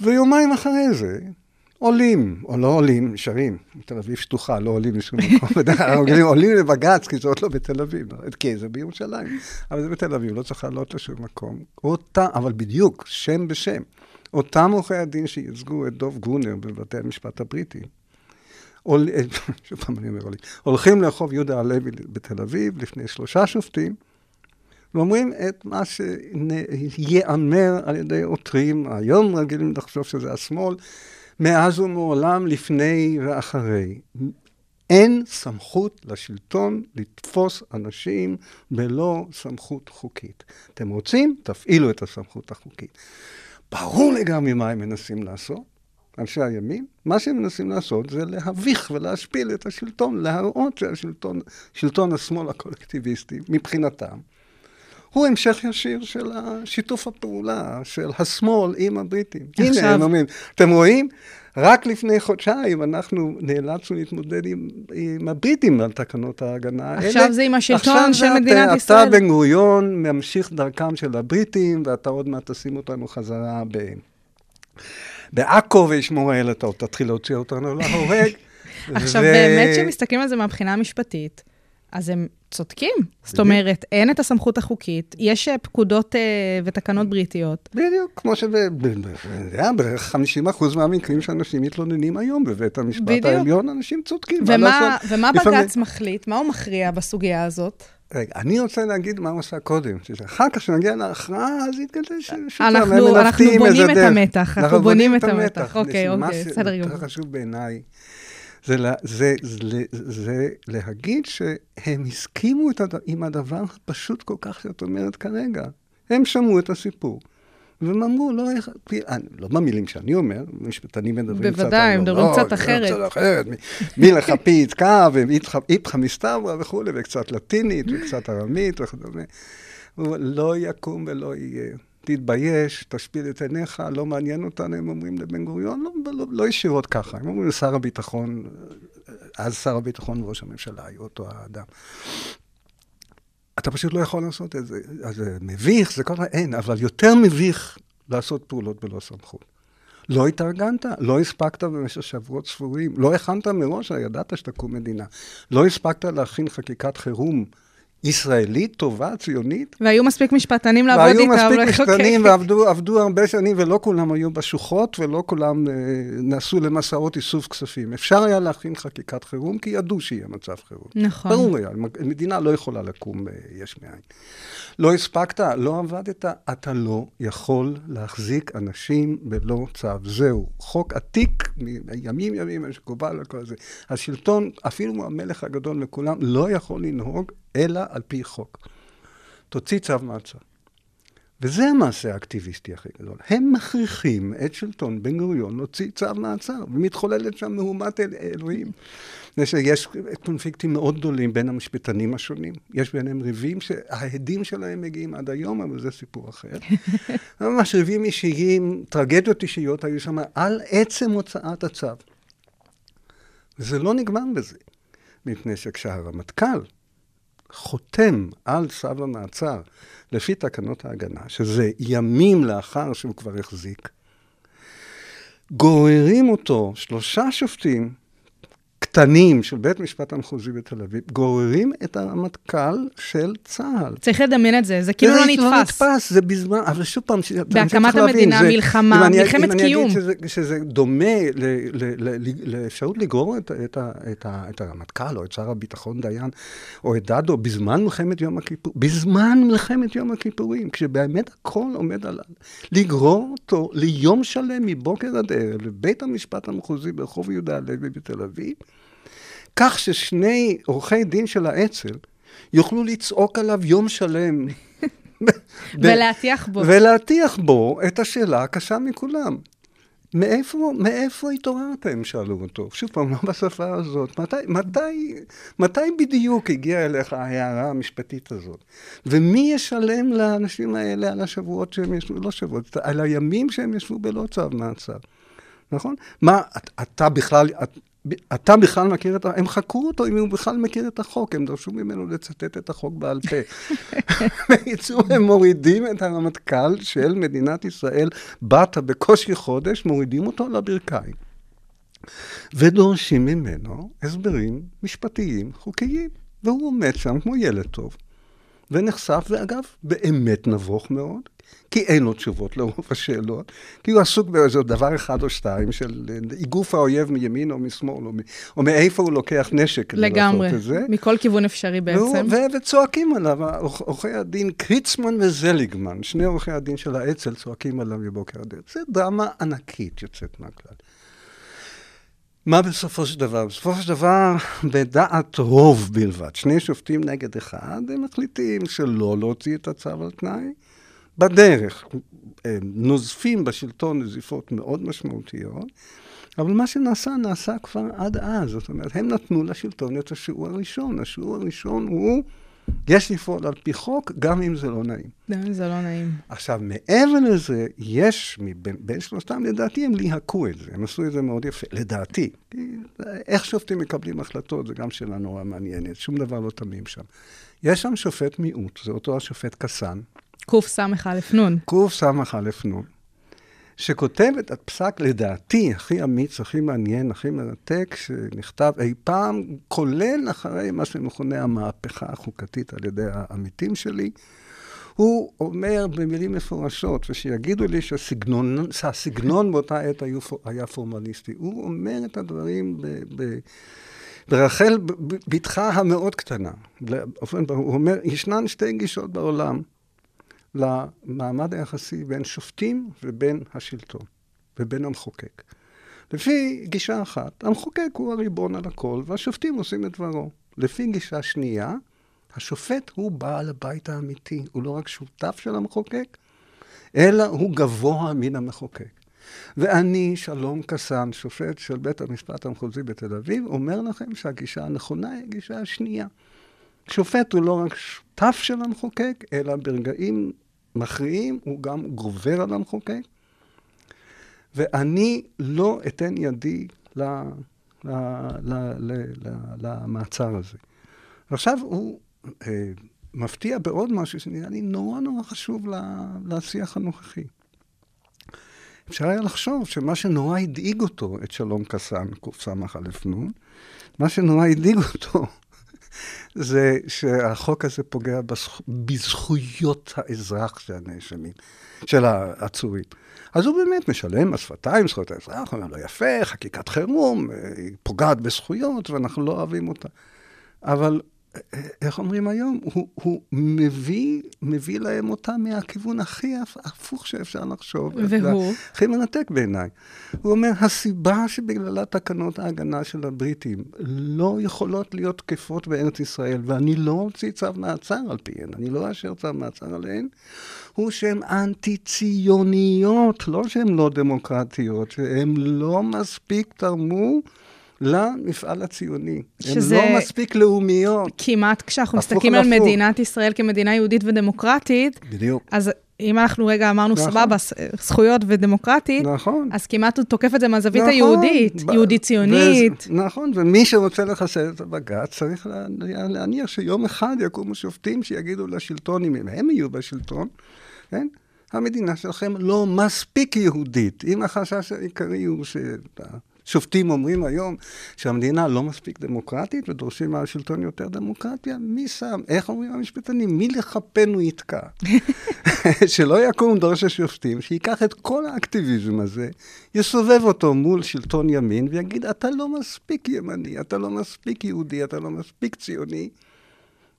ויומיים אחרי זה, עולים, או לא עולים, נשארים, תל אביב שטוחה, לא עולים לשום מקום, עולים, לבג"ץ, כי זה עוד לא בתל אביב, כן, זה בירושלים, אבל זה בתל אביב, לא צריך לעלות לשום מקום. אותה, אבל בדיוק, שם בשם, אותם עורכי הדין שייצגו את דוב גרונר בבתי המשפט הבריטיים, עול, שוב פעם אני אומר עולים, הולכים לרחוב יהודה הלוי בתל אביב לפני שלושה שופטים, ואומרים את מה שייאמר על ידי עותרים, היום רגילים לחשוב שזה השמאל, מאז ומעולם, לפני ואחרי. אין סמכות לשלטון לתפוס אנשים בלא סמכות חוקית. אתם רוצים? תפעילו את הסמכות החוקית. ברור לגמרי מה הם מנסים לעשות, אנשי הימין. מה שהם מנסים לעשות זה להביך ולהשפיל את השלטון, להראות שהשלטון, שלטון השמאל הקולקטיביסטי, מבחינתם, הוא המשך ישיר של שיתוף הפעולה של השמאל עם הבריטים. עכשיו... הנה, הם אומרים, אתם רואים? רק לפני חודשיים אנחנו נאלצנו להתמודד עם, עם הבריטים על תקנות ההגנה האלה. עכשיו זה עם השלטון של מדינת אתה, ישראל. אתה בן גוריון ממשיך דרכם של הבריטים, ואתה עוד מעט תשים אותנו חזרה ב... בעכו, וישמור האל, אתה עוד תתחיל להוציא אותנו להורג. עכשיו, ו... באמת, כשמסתכלים על זה מהבחינה המשפטית, אז הם צודקים. זאת אומרת, אין את הסמכות החוקית, יש פקודות uh, ותקנות בריטיות. בדיוק, כמו שבערך 50 אחוז מהמקרים שאנשים מתלוננים היום בבית המשפט בדיוק. העליון, אנשים צודקים. ומה, ומה בג"ץ לפעמים... מחליט? מה הוא מכריע בסוגיה הזאת? רגע, אני רוצה להגיד מה הוא עשה קודם, שאחר כך כשנגיע להכרעה, אז יתגלה ששוב אנחנו, אנחנו בונים את המתח, אנחנו בונים את המתח. אוקיי, אוקיי, בסדר גמור. מה שיותר חשוב בעיניי, זה, זה, זה, זה, זה להגיד שהם הסכימו הד... עם הדבר הפשוט כל כך שאת אומרת כרגע. הם שמעו את הסיפור. והם אמרו, לא, איך, לא במילים שאני אומר, משפטנים מדברים קצת... בוודאי, הם מדברים קצת אחרת. קצת אחרת, מלכה פי יתקע, ואיפכא מסתברא וכולי, וקצת לטינית, וקצת ארמית וכדומה. לא יקום ולא יהיה. תתבייש, תשפיל את עיניך, לא מעניין אותנו, הם אומרים לבן גוריון, לא, לא, לא ישירות ככה, הם אומרים לשר הביטחון, אז שר הביטחון וראש הממשלה היו אותו האדם. אתה פשוט לא יכול לעשות את זה. אז זה מביך, זה כל כך, אין, אבל יותר מביך לעשות פעולות בלא סמכות. לא התארגנת, לא הספקת במשך שבועות ספורים, לא הכנת מראש, ידעת שתקום מדינה. לא הספקת להכין חקיקת חירום ישראלית, טובה, ציונית. והיו מספיק משפטנים לעבוד איתה. והיו מספיק משפטנים ועבדו עבדו הרבה שנים, ולא כולם היו בשוחות, ולא כולם אה, נסעו למסעות איסוף כספים. אפשר היה להכין חקיקת חירום, כי ידעו שיהיה מצב חירום. נכון. ברור היה, מדינה לא יכולה לקום אה, יש מאין. לא הספקת, לא עבדת, אתה לא יכול להחזיק אנשים בלא צו. זהו, חוק עתיק, מימים ימים, שקובל על כל זה. השלטון, אפילו המלך הגדול לכולם, לא יכול לנהוג אלא על פי חוק. תוציא צו מעצר. וזה המעשה האקטיביסטי הכי גדול. הם מכריחים את שלטון בן גוריון להוציא צו מעצר, ומתחוללת שם מהומת אל- אלוהים. שיש קונפליקטים מאוד גדולים בין המשפטנים השונים. יש ביניהם ריבים שההדים שלהם מגיעים עד היום, אבל זה סיפור אחר. ממש ריבים אישיים, טרגדיות אישיות היו שם על עצם הוצאת הצו. וזה לא נגמר בזה, מפני שכשהרמטכ"ל חותם על צו המעצר לפי תקנות ההגנה, שזה ימים לאחר שהוא כבר החזיק, גוררים אותו שלושה שופטים קטנים של בית משפט המחוזי בתל אביב, גוררים את הרמטכ"ל של צה"ל. צריך לדמיין את זה, זה כאילו לא זה נתפס. לא נתפס, זה בזמן, אבל שוב פעם, בהקמת צריך להבין, המדינה, זה- מלחמה, אם אני- מלחמת אם קיום. אני אגיד שזה, שזה דומה ל, ל, ל, ל, לאפשרות לגרור את, את, את, את הרמטכ"ל או את שר הביטחון דיין או את דדו בזמן מלחמת יום הכיפורים, בזמן מלחמת יום הכיפורים, כשבאמת הכל עומד על... לגרור אותו ליום שלם מבוקר עד ערב לבית המשפט המחוזי ברחוב יהודה הלוי בתל אביב, כך ששני עורכי דין של האצ"ל יוכלו לצעוק עליו יום שלם. ולהטיח בו. ולהטיח בו את השאלה הקשה מכולם. מאיפה, מאיפה התעוררתם? שאלו אותו. שוב פעם, לא בשפה הזאת. מתי, מתי, מתי בדיוק הגיעה אליך ההערה המשפטית הזאת? ומי ישלם לאנשים האלה על השבועות שהם ישבו, לא שבועות, על הימים שהם ישבו בלא צו מעצר, נכון? מה, את- אתה בכלל, את, אתה בכלל מכיר את ה... הם חקרו אותו אם הוא בכלל מכיר את החוק, הם דרשו ממנו לצטט את החוק בעל פה. בקיצור, הם מורידים את הרמטכ"ל של מדינת ישראל, באת בקושי חודש, מורידים אותו לברכיים. ודורשים ממנו הסברים משפטיים חוקיים. והוא עומד שם כמו ילד טוב, ונחשף, ואגב, באמת נבוך מאוד, כי אין לו תשובות לרוב השאלות, כי הוא עסוק באיזה דבר אחד או שתיים של איגוף האויב מימין או משמאל, או, מ- או מאיפה הוא לוקח נשק כדי לגמרי, לעשות את זה. מכל כיוון אפשרי והוא- בעצם. ו- וצועקים עליו, עורכ- עורכי הדין קריצמן וזליגמן, שני עורכי הדין של האצ"ל צועקים עליו מבוקר עד ערב. זו דרמה ענקית יוצאת מהכלל. מה בסופו של דבר? בסופו של דבר, בדעת רוב בלבד, שני שופטים נגד אחד, הם מחליטים שלא להוציא את הצו על תנאי. בדרך, נוזפים בשלטון נזיפות מאוד משמעותיות, אבל מה שנעשה, נעשה כבר עד אז. זאת אומרת, הם נתנו לשלטון את השיעור הראשון. השיעור הראשון הוא, יש לפעול על פי חוק, גם אם זה לא נעים. לא, זה לא נעים. עכשיו, מעבר לזה, יש, מבין, בין שלושתם, לדעתי, הם ליהקו את זה. הם עשו את זה מאוד יפה, לדעתי. איך שופטים מקבלים החלטות, זו גם שאלה נורא מעניינת. שום דבר לא תמים שם. יש שם שופט מיעוט, זה אותו השופט קס"א-נ. קס"א נ, שכותב את הפסק, לדעתי, הכי אמיץ, הכי מעניין, הכי מרתק, שנכתב אי פעם, כולל אחרי מה שמכונה המהפכה החוקתית על ידי העמיתים שלי. הוא אומר במילים מפורשות, ושיגידו לי שהסגנון, שהסגנון באותה עת היו, היה פורמליסטי. הוא אומר את הדברים ב, ב, ברחל בתך המאוד קטנה. הוא אומר, ישנן שתי גישות בעולם למעמד היחסי בין שופטים ובין השלטון, ובין המחוקק. לפי גישה אחת, המחוקק הוא הריבון על הכל, והשופטים עושים את דברו. לפי גישה שנייה, השופט הוא בעל הבית האמיתי, הוא לא רק שותף של המחוקק, אלא הוא גבוה מן המחוקק. ואני, שלום קסן, שופט של בית המשפט המחוזי בתל אביב, אומר לכם שהגישה הנכונה היא הגישה השנייה. שופט הוא לא רק שותף של המחוקק, אלא ברגעים מכריעים הוא גם גובר על המחוקק. ואני לא אתן ידי ל, ל, ל, ל, ל, למעצר הזה. ועכשיו הוא אה, מפתיע בעוד משהו שנראה לי נורא נורא חשוב לשיח הנוכחי. אפשר היה לחשוב שמה שנורא הדאיג אותו, את שלום קסן, קס"א נ, מה שנורא הדאיג אותו זה שהחוק הזה פוגע בזכ... בזכויות האזרח של הנאשמים, של העצורים. אז הוא באמת משלם מס שפתיים, זכויות האזרח, אומר לו, יפה, חקיקת חירום, היא פוגעת בזכויות ואנחנו לא אוהבים אותה. אבל איך אומרים היום? הוא, הוא מביא, מביא להם אותה מהכיוון הכי הפ- הפוך שאפשר לחשוב. והוא? הכי מרתק בעיניי. הוא אומר, הסיבה שבגללה תקנות ההגנה של הבריטים לא יכולות להיות תקפות בארץ ישראל, ואני לא אוציא צו מעצר על פיהן, אני לא אאשר צו מעצר עליהן, הוא שהן אנטי-ציוניות, לא שהן לא דמוקרטיות, שהן לא מספיק תרמו למפעל הציוני. שזה- הן לא מספיק לאומיות. כמעט כשאנחנו מסתכלים על הפוך. מדינת ישראל כמדינה יהודית ודמוקרטית, בדיוק. אז אם אנחנו רגע אמרנו נכון. סבבה, זכויות ודמוקרטית, נכון. אז כמעט הוא תוקף את זה מהזווית נכון, היהודית, ב- יהודית ציונית. וזה- נכון, ומי שרוצה לחסל את הבג"ץ צריך לה- לה- להניח שיום אחד יקומו שופטים שיגידו לשלטון, אם הם יהיו בשלטון, כן? המדינה שלכם לא מספיק יהודית. אם החשש העיקרי הוא שהשופטים אומרים היום שהמדינה לא מספיק דמוקרטית ודורשים מהשלטון יותר דמוקרטיה, מי שם? איך אומרים המשפטנים? מי לכפנו יתקע? שלא יקום דורש השופטים, שייקח את כל האקטיביזם הזה, יסובב אותו מול שלטון ימין ויגיד, אתה לא מספיק ימני, אתה לא מספיק יהודי, אתה לא מספיק ציוני.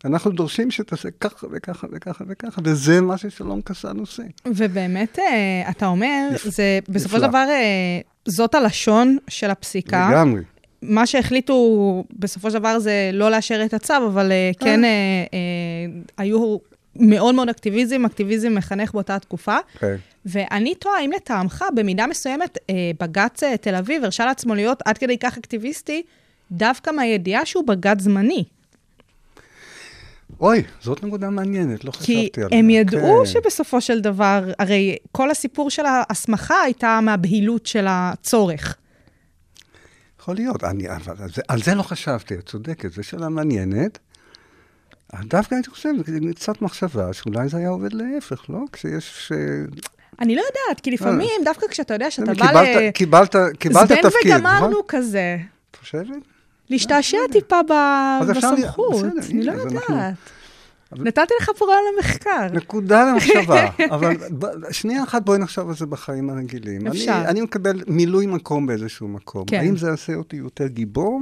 אנחנו דורשים שתעשה ככה וככה וככה וככה, וזה מה ששלום קסן עושה. ובאמת, אה, אתה אומר, זה בסופו של. דבר, אה, זאת הלשון של הפסיקה. לגמרי. מה שהחליטו בסופו של דבר זה לא לאשר את הצו, אבל אה, כן אה, אה, היו מאוד מאוד אקטיביזם, אקטיביזם מחנך באותה תקופה. כן. ואני תוהה, האם לטעמך, במידה מסוימת, בג"ץ תל אביב הרשה לעצמו להיות עד כדי כך אקטיביסטי, דווקא מהידיעה שהוא בג"ץ זמני. אוי, זאת נקודה מעניינת, לא כי חשבתי עליה. הם ידעו כן. שבסופו של דבר, הרי כל הסיפור של ההסמכה הייתה מהבהילות של הצורך. יכול להיות, אני, אבל על זה, על זה לא חשבתי, את צודקת, זו שאלה מעניינת. דווקא הייתי חושב, קצת מחשבה, שאולי זה היה עובד להפך, לא? כשיש... אה, אני לא יודעת, כי לפעמים, דווקא כשאתה יודע שאתה בא קיבלת, ל... קיבלת, קיבלת זבנג תפקיד, נכון? וגמרנו כזה. את חושבת? להשתעשע טיפה ב- אז אפשר ל- בסמכות. אני לא יודעת. נתתי לך פה רעיון למחקר. נקודה למחשבה, אבל שנייה אחת בואי נחשוב על זה בחיים הרגילים. אפשר. אני, אני מקבל מילוי מקום באיזשהו מקום. כן. האם זה יעשה אותי יותר גיבור,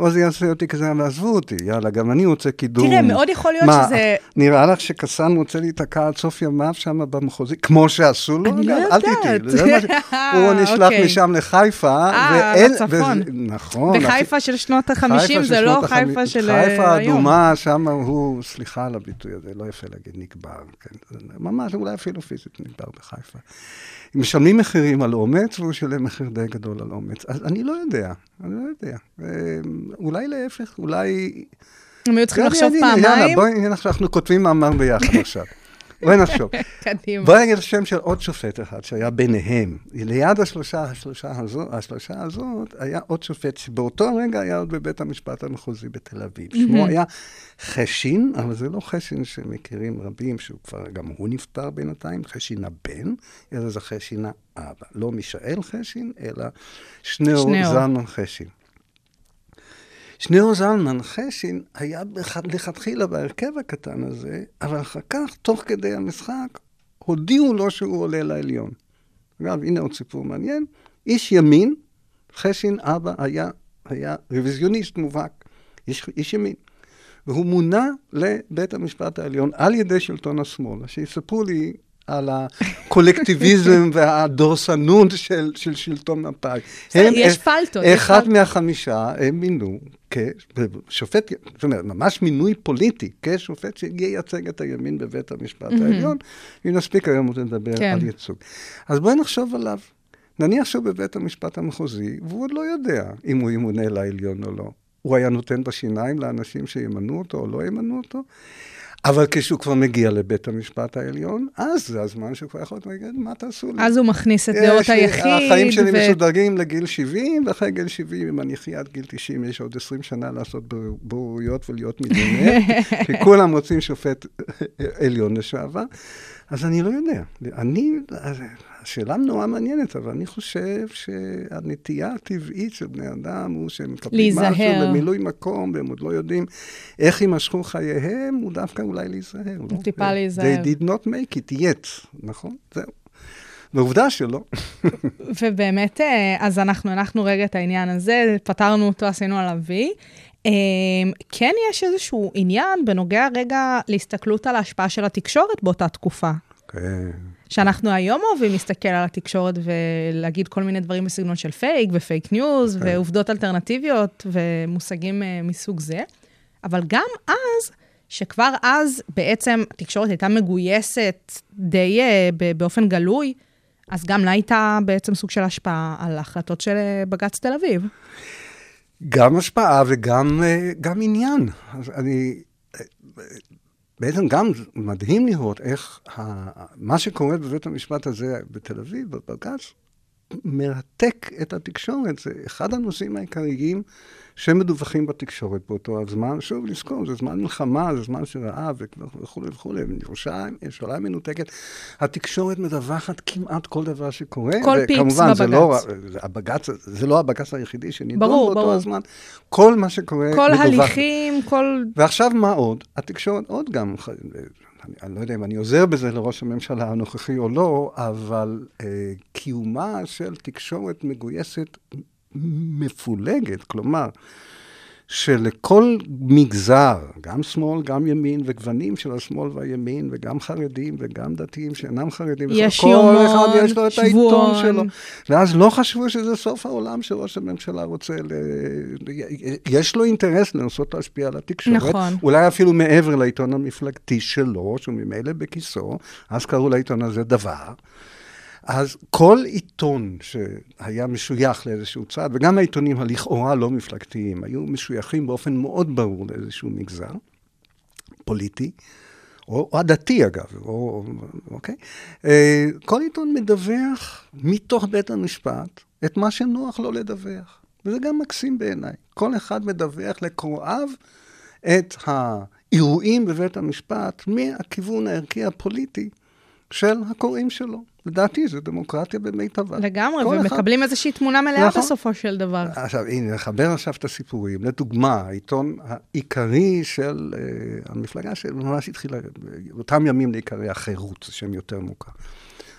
או זה יעשה אותי כזה, ועזבו אותי, יאללה, גם אני רוצה קידום. תראה, מאוד יכול להיות מה, שזה... נראה לך שקסאן רוצה להיתקע עד סוף ימיו שם במחוזי, כמו שעשו לו? אני לא אגב, אל יודעת. תטעי, מה הוא נשלח אוקיי. משם לחיפה, אה, ואין- לצפון. נכון. בחיפה של שנות ה-50 חיפה זה לא חיפה של אה, חיפה היום. האדומה, שם הוא, סליחה על הביטוי הזה, לא יפה להגיד נקבר, כן, זה ממש, אולי אפילו פיזית נקבר בחיפה. משלמים מחירים על אומץ, והוא שילם מחיר די גדול על אומץ. אז אני לא יודע, אני לא יודע. אה, אולי להפך, אולי... הם היו צריכים לחשוב יאללה, יאללה, פעמיים. בואי אנחנו כותבים מאמר ביחד עכשיו. בואי נחשוב. קדימה. בואי נגיד השם של עוד שופט אחד שהיה ביניהם. ליד השלושה, השלושה הזו, השלושה הזאת, היה עוד שופט שבאותו רגע היה עוד בבית המשפט המחוזי בתל אביב. שמו היה חשין, אבל זה לא חשין שמכירים רבים, שהוא כבר, גם הוא נפטר בינתיים, חשין הבן, אלא זה חשין האבא. לא מישאל חשין, אלא שניאור. זלמן חשין. שניאור זלמן חשין היה לכתחילה בהרכב הקטן הזה, אבל אחר כך, תוך כדי המשחק, הודיעו לו שהוא עולה לעליון. אגב, הנה עוד סיפור מעניין. איש ימין, חשין אבא היה, היה רוויזיוניסט מובהק, איש, איש ימין. והוא מונה לבית המשפט העליון על ידי שלטון השמאל. שיספרו לי על הקולקטיביזם והדורסנות של, של שלטון מפא"י. יש פלטות, אחד. מהחמישה הם מינו כשופט, זאת אומרת, ממש מינוי פוליטי, כשופט שייצג את הימין בבית המשפט העליון, אם נספיק היום עוד לדבר כן. על ייצוג. אז בואי נחשוב עליו. נניח שהוא בבית המשפט המחוזי, והוא עוד לא יודע אם הוא ימונה לעליון או לא. הוא היה נותן בשיניים לאנשים שימנו אותו או לא ימנו אותו, אבל כשהוא כבר מגיע לבית המשפט העליון, אז זה הזמן שהוא כבר יכול להגיד, מה תעשו לי? אז הוא מכניס את דעות היחיד. החיים שלי ו- מסודרים לגיל 70, ואחרי גיל 70, אם אני אחיה עד גיל 90, יש עוד 20 שנה לעשות בור- בוררויות ולהיות מיליונר, כי כולם רוצים שופט עליון לשעבר. אז אני לא יודע. אני, השאלה נורא מעניינת, אבל אני חושב שהנטייה הטבעית של בני אדם הוא שהם מקבלים. משהו למילוי מקום, והם עוד לא יודעים איך יימשכו חייהם, הוא דווקא אולי להיזהר. לא? טיפה להיזהר. They did not make it yet, נכון? זהו. ועובדה שלא. ובאמת, אה, אז אנחנו הנחנו רגע את העניין הזה, פתרנו אותו, עשינו עליו וי. אמ, כן יש איזשהו עניין בנוגע רגע להסתכלות על ההשפעה של התקשורת באותה תקופה. כן. שאנחנו היום אוהבים להסתכל על התקשורת ולהגיד כל מיני דברים בסגנון של fake ו fake news כן. ועובדות אלטרנטיביות ומושגים אה, מסוג זה. אבל גם אז, שכבר אז בעצם התקשורת הייתה מגויסת די ב- באופן גלוי, אז גם לה הייתה בעצם סוג של השפעה על ההחלטות של אה, בג"ץ תל אביב. גם השפעה וגם גם עניין. אני... בעצם גם מדהים לראות איך ה- מה שקורה בבית המשפט הזה בתל אביב, בבג"ץ, מרתק את התקשורת. זה אחד הנושאים העיקריים שמדווחים בתקשורת באותו הזמן. שוב, לזכור, זה זמן מלחמה, זה זמן של רעב וכולי וכולי. ירושלים, ירושלים מנותקת. התקשורת מדווחת כמעט כל דבר שקורה. כל פיפס וכמובן, זה לא, בבג"ץ. זה הבג"ץ, זה לא הבג"ץ היחידי שנידון ברור, באותו ברור. הזמן. כל מה שקורה כל מדווח. הליכים, כל... ועכשיו מה עוד? התקשורת עוד גם, ח- אני, אני לא יודע אם אני עוזר בזה לראש הממשלה הנוכחי או לא, אבל אה, קיומה של תקשורת מגויסת מפולגת, כלומר, שלכל מגזר, גם שמאל, גם ימין, וגוונים של השמאל והימין, וגם חרדים וגם דתיים שאינם חרדים, יש כל יומון, אחד יש לו את העיתון. שלו. ואז לא חשבו שזה סוף העולם שראש הממשלה רוצה, ל... יש לו אינטרס לנסות להשפיע על התקשורת. נכון. אולי אפילו מעבר לעיתון המפלגתי שלו, שהוא ממילא בכיסו, אז קראו לעיתון הזה דבר. אז כל עיתון שהיה משוייך לאיזשהו צד, וגם העיתונים הלכאורה לא מפלגתיים, היו משוייכים באופן מאוד ברור לאיזשהו מגזר פוליטי, או, או הדתי אגב, או, אוקיי? אה, כל עיתון מדווח מתוך בית המשפט את מה שנוח לו לדווח. וזה גם מקסים בעיניי. כל אחד מדווח לקוראיו את האירועים בבית המשפט מהכיוון הערכי הפוליטי של הקוראים שלו. לדעתי זו דמוקרטיה במיטבה. לגמרי, כל אחד- ומקבלים איזושהי תמונה מלאה נכון. בסופו של דבר. עכשיו, הנה, נחבר עכשיו את הסיפורים. לדוגמה, העיתון העיקרי של uh, המפלגה שממש התחילה, באותם ימים לעיקרי החירות, זה שם יותר מוכר.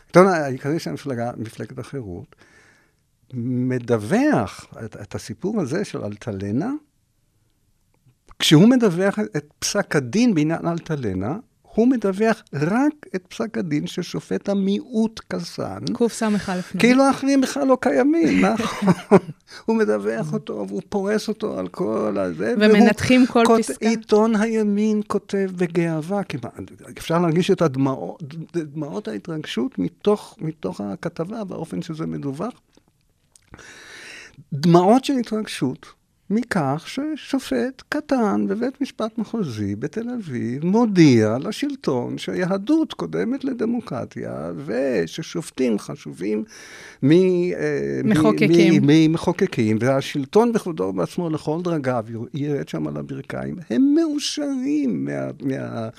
העיתון העיקרי של המפלגה, מפלגת החירות, מדווח את, את הסיפור הזה של אלטלנה, כשהוא מדווח את פסק הדין בעניין אלטלנה, הוא מדווח רק את פסק הדין של שופט המיעוט קסן. קס"א. כאילו האחרים בכלל לא קיימים, נכון? הוא מדווח אותו, והוא פורס אותו על כל הזה. ומנתחים כל כות- פסקה. עיתון הימין כותב בגאווה, כמעט, אפשר להרגיש את הדמעות, דמעות ההתרגשות מתוך, מתוך הכתבה, באופן שזה מדווח. דמעות של התרגשות מכך ששופט קטן בבית משפט מחוזי בתל אביב מודיע לשלטון שהיהדות קודמת לדמוקרטיה וששופטים חשובים אה, ממחוקקים, והשלטון בכבודו ובעצמו לכל דרגיו ירד שם על הברכיים, הם מאושרים מה, מה,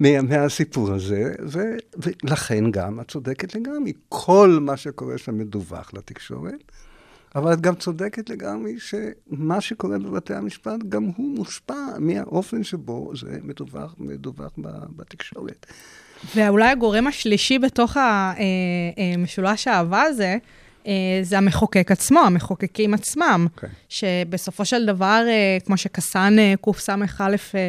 מה, מהסיפור הזה, ו, ולכן גם, את צודקת לגמרי, כל מה שקורה שם מדווח לתקשורת. אבל את גם צודקת לגמרי שמה שקורה בבתי המשפט, גם הוא מושפע מהאופן שבו זה מדווח, מדווח בתקשורת. ואולי הגורם השלישי בתוך המשולש האהבה הזה, אה, זה המחוקק עצמו, המחוקקים עצמם, כן. שבסופו של דבר, אה, כמו שקסאן אה, קס"א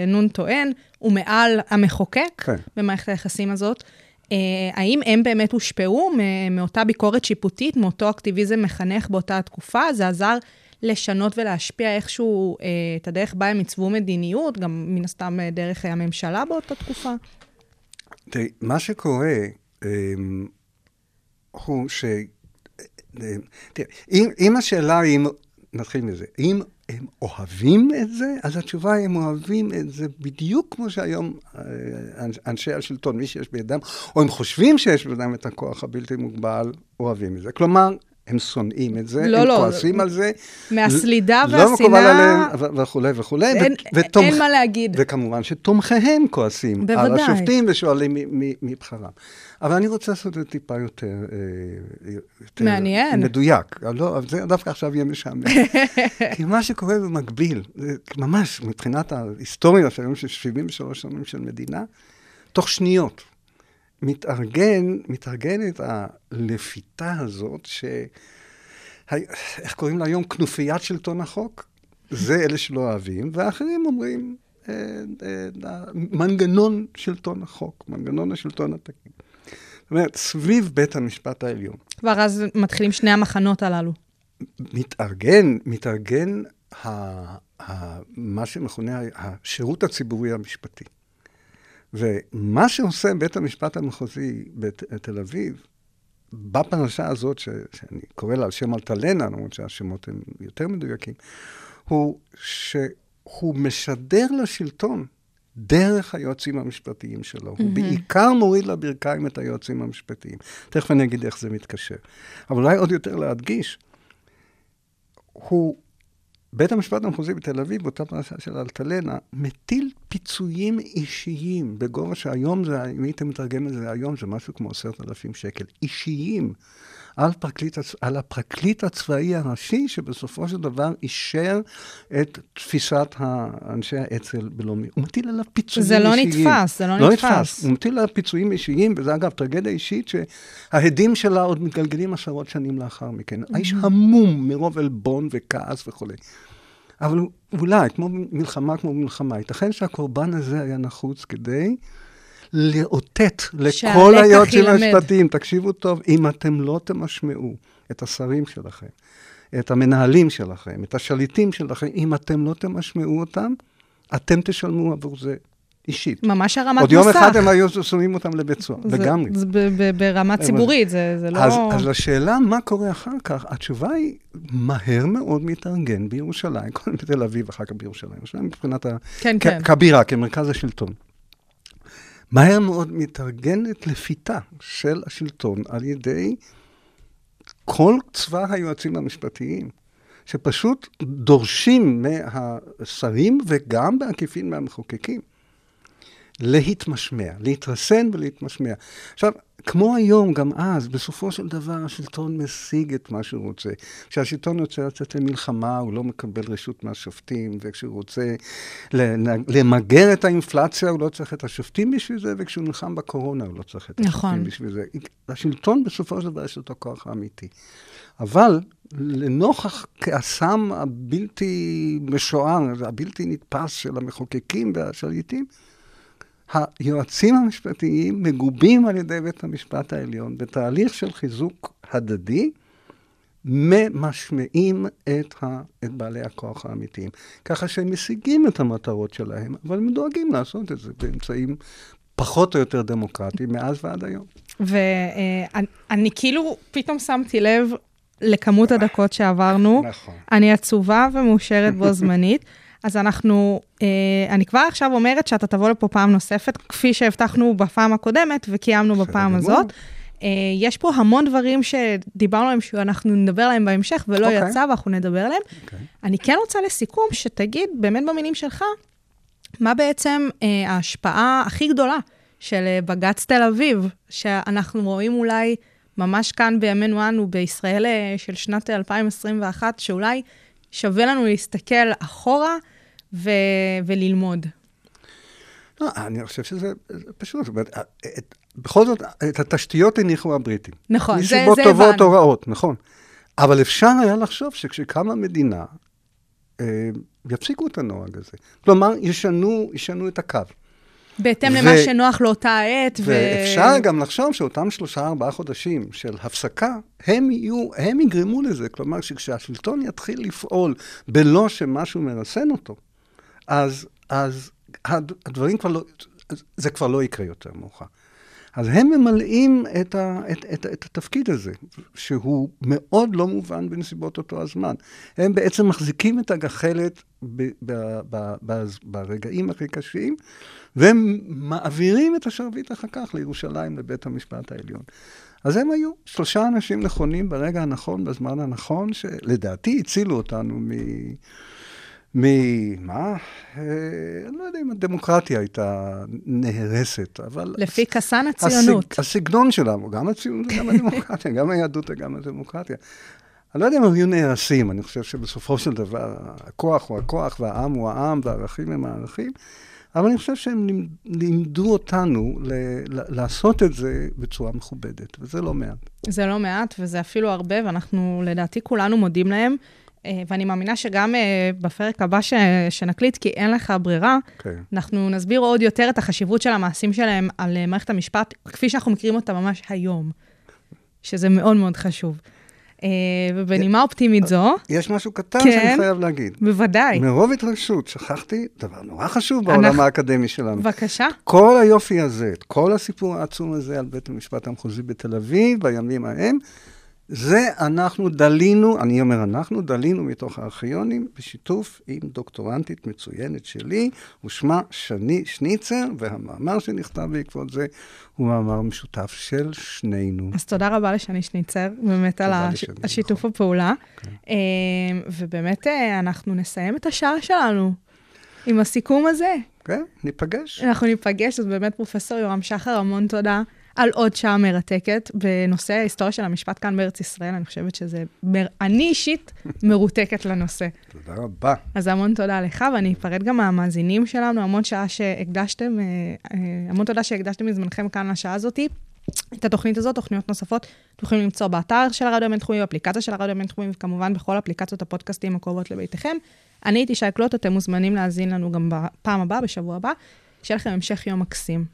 נון טוען, הוא מעל המחוקק כן. במערכת היחסים הזאת. אה, האם הם באמת הושפעו מאותה ביקורת שיפוטית, מאותו אקטיביזם מחנך באותה התקופה? זה עזר לשנות ולהשפיע איכשהו אה, את הדרך בה הם עיצבו מדיניות, גם מן הסתם אה, דרך הממשלה באותה תקופה? תראי, מה שקורה אמ, הוא ש... אה, תראה, אם, השאלה היא, נתחיל מזה, אם הם אוהבים את זה, אז התשובה היא, הם אוהבים את זה בדיוק כמו שהיום אה, אנ- אנשי השלטון, מי שיש בידם, או הם חושבים שיש בידם את הכוח הבלתי מוגבל, אוהבים את זה. כלומר, הם שונאים את זה, לא, הם לא, כועסים על זה. מהסלידה לא מקובל והשנאה- עליהם, ו- וכולי וכולי. אין- ו- ותומכ- אין מה להגיד. וכמובן שתומכיהם כועסים על בוודאי. השופטים ושואלים מבחרם. אבל אני רוצה לעשות את זה טיפה יותר... אה, יותר מעניין. מדויק. לא, זה דווקא עכשיו יהיה משעמם. כי מה שקורה במקביל, ממש מבחינת ההיסטוריה של היום של 73 שנים של מדינה, תוך שניות מתארגן, מתארגנת הלפיתה הזאת, ש... איך קוראים לה היום? כנופיית שלטון החוק? זה אלה שלא אוהבים, והאחרים אומרים, אה, אה, מנגנון שלטון החוק, מנגנון השלטון התקין. אומרת, סביב בית המשפט העליון. כבר אז מתחילים שני המחנות הללו. מתארגן, מתארגן ה, ה, מה שמכונה השירות הציבורי המשפטי. ומה שעושה בית המשפט המחוזי בתל אביב, בפרשה הזאת, ש, שאני קורא לה על שם אלטלנה, למרות שהשמות הם יותר מדויקים, הוא שהוא משדר לשלטון דרך היועצים המשפטיים שלו. Mm-hmm. הוא בעיקר מוריד לברכיים את היועצים המשפטיים. תכף אני אגיד איך זה מתקשר. אבל אולי עוד יותר להדגיש, הוא, בית המשפט המחוזי בתל אביב, באותה פרשה של אלטלנה, מטיל פיצויים אישיים בגובה שהיום זה, אם הייתם מתרגם את זה היום, זה משהו כמו עשרת אלפים שקל. אישיים. על, פרקליט, על הפרקליט הצבאי הראשי, שבסופו של דבר אישר את תפיסת אנשי האצ"ל בלאומי. הוא מטיל עליו פיצויים זה לא אישיים. נתפס, זה לא, לא נתפס. נתפס. הוא מטיל עליו פיצויים אישיים, וזה אגב טרגדיה אישית שההדים שלה עוד מתגלגלים עשרות שנים לאחר מכן. האיש המום מרוב עלבון וכעס וכולי. אבל אולי, כמו מלחמה כמו מלחמה, ייתכן שהקורבן הזה היה נחוץ כדי לאותת לכל היועצים. המשפטיים, תקשיבו טוב, אם אתם לא תמשמעו את השרים שלכם, את המנהלים שלכם, את השליטים שלכם, אם אתם לא תמשמעו אותם, אתם תשלמו עבור זה אישית. ממש הרמת עוד יום מסך. אחד הם היו שמים אותם לבית סוהר, לגמרי. זה ברמה ציבורית, זה זה לא... אז, אז לשאלה מה קורה אחר כך, התשובה היא מהר מאוד מתארגן בירושלים, קודם בתל אביב, אחר כך בירושלים. ירושלים מבחינת ה... כן, כ- כן. כבירה, כמרכז השלטון. מהר מאוד מתארגנת לפיתה של השלטון על ידי כל צבא היועצים המשפטיים, שפשוט דורשים מהשרים וגם בעקיפין מהמחוקקים להתמשמע, להתרסן ולהתמשמע. עכשיו, כמו היום, גם אז, בסופו של דבר השלטון משיג את מה שהוא רוצה. כשהשלטון רוצה לצאת למלחמה, הוא לא מקבל רשות מהשופטים, וכשהוא רוצה למגר את האינפלציה, הוא לא צריך את השופטים בשביל זה, וכשהוא נלחם בקורונה, הוא לא צריך את השופטים נכון. בשביל זה. השלטון בסופו של דבר יש לו את הכוח האמיתי. אבל לנוכח כעסם הבלתי משוער, הבלתי נתפס של המחוקקים והשליטים, היועצים המשפטיים מגובים על ידי בית המשפט העליון בתהליך של חיזוק הדדי, ממשמעים את, ה, את בעלי הכוח האמיתיים. ככה שהם משיגים את המטרות שלהם, אבל הם דואגים לעשות את זה באמצעים פחות או יותר דמוקרטיים מאז ועד היום. ואני כאילו פתאום שמתי לב לכמות הדקות שעברנו. נכון. אני עצובה ומאושרת בו זמנית. אז אנחנו, אה, אני כבר עכשיו אומרת שאתה תבוא לפה פעם נוספת, כפי שהבטחנו בפעם הקודמת וקיימנו בפעם. הזאת. אה, יש פה המון דברים שדיברנו עליהם, שאנחנו נדבר עליהם בהמשך, ולא אוקיי. יצא ואנחנו נדבר עליהם. אוקיי. אני כן רוצה לסיכום, שתגיד באמת במילים שלך, מה בעצם אה, ההשפעה הכי גדולה של אה, בג"ץ תל אביב, שאנחנו רואים אולי ממש כאן בימינו אנו, בישראל אה, של שנת 2021, שאולי שווה לנו להסתכל אחורה ו- וללמוד. לא, אני חושב שזה זה פשוט. זאת אומרת, את, בכל זאת, את התשתיות הניחו הבריטים. נכון, זה- מסיבות זה טובות הבנו. או רעות, נכון. אבל אפשר היה לחשוב שכשקמה מדינה, אה, יפסיקו את הנוהג הזה. כלומר, ישנו, ישנו את הקו. בהתאם ו- למה שנוח לאותה עת. ו- ואפשר גם לחשוב שאותם שלושה, ארבעה חודשים של הפסקה, הם יהיו, הם יגרמו לזה. כלומר, שכשהשלטון יתחיל לפעול בלא שמשהו מרסן אותו, אז, אז הד- הדברים כבר לא, זה כבר לא יקרה יותר מאוחר. אז הם ממלאים את, ה, את, את, את התפקיד הזה, שהוא מאוד לא מובן בנסיבות אותו הזמן. הם בעצם מחזיקים את הגחלת ב, ב, ב, ב, ברגעים הכי קשים, והם מעבירים את השרביט אחר כך לירושלים, לבית המשפט העליון. אז הם היו שלושה אנשים נכונים ברגע הנכון, בזמן הנכון, שלדעתי הצילו אותנו מ... ממה? אה, אני לא יודע אם הדמוקרטיה הייתה נהרסת, אבל... לפי כסן הציונות. הסג, הסגנון שלנו, גם הציונות וגם הדמוקרטיה, גם היהדות וגם הדמוקרטיה. אני לא יודע אם הם היו נהרסים, אני חושב שבסופו של דבר הכוח הוא הכוח והעם הוא העם והערכים הם הערכים, אבל אני חושב שהם לימ- לימדו אותנו ל- לעשות את זה בצורה מכובדת, וזה לא מעט. זה לא מעט, וזה אפילו הרבה, ואנחנו לדעתי כולנו מודים להם. אה, ואני מאמינה שגם אה, בפרק הבא ש... שנקליט, כי אין לך ברירה, כן. אנחנו נסביר עוד יותר את החשיבות של המעשים שלהם על אה, מערכת המשפט, כפי שאנחנו מכירים אותה ממש היום, שזה מאוד מאוד חשוב. ובנימה אופטימית זו, יש משהו קטן כן. שאני חייב להגיד. בוודאי, מרוב התרגשות, שכחתי דבר נורא חשוב בעולם אנחנו- האקדמי שלנו. בבקשה. כל היופי הזה, את כל הסיפור העצום הזה על בית המשפט המחוזי בתל אביב, בימים ההם, זה אנחנו דלינו, אני אומר אנחנו, דלינו מתוך הארכיונים בשיתוף עם דוקטורנטית מצוינת שלי, ושמה שני שניצר, והמאמר שנכתב בעקבות זה הוא מאמר משותף של שנינו. אז תודה רבה לשני שניצר, באמת על הש... נכון. השיתוף הפעולה. אה, ובאמת, אה, אנחנו נסיים את השעה שלנו עם הסיכום הזה. כן, ניפגש. אנחנו ניפגש, אז באמת, פרופ' יורם שחר, המון תודה על עוד שעה מרתקת בנושא ההיסטוריה של המשפט כאן בארץ ישראל. אני חושבת שזה, מר... אני אישית מרותקת לנושא. תודה רבה. אז המון תודה לך, ואני אפרט גם מהמאזינים שלנו, המון שעה שהקדשתם, אה, אה, המון תודה שהקדשתם מזמנכם כאן לשעה הזאתי. את התוכנית הזאת, תוכניות נוספות, אתם יכולים למצוא באתר של הרדיו הבינתחומי, באפליקציה של הרדיו הבינתחומי, וכמובן בכל אפליקציות הפודקאסטים הקרובות לביתכם. אני הייתי שי קלוט, אתם מוזמנים להאזין לנו גם בפעם הבאה, בשבוע הבא. שיהיה לכם המשך יום מקסים.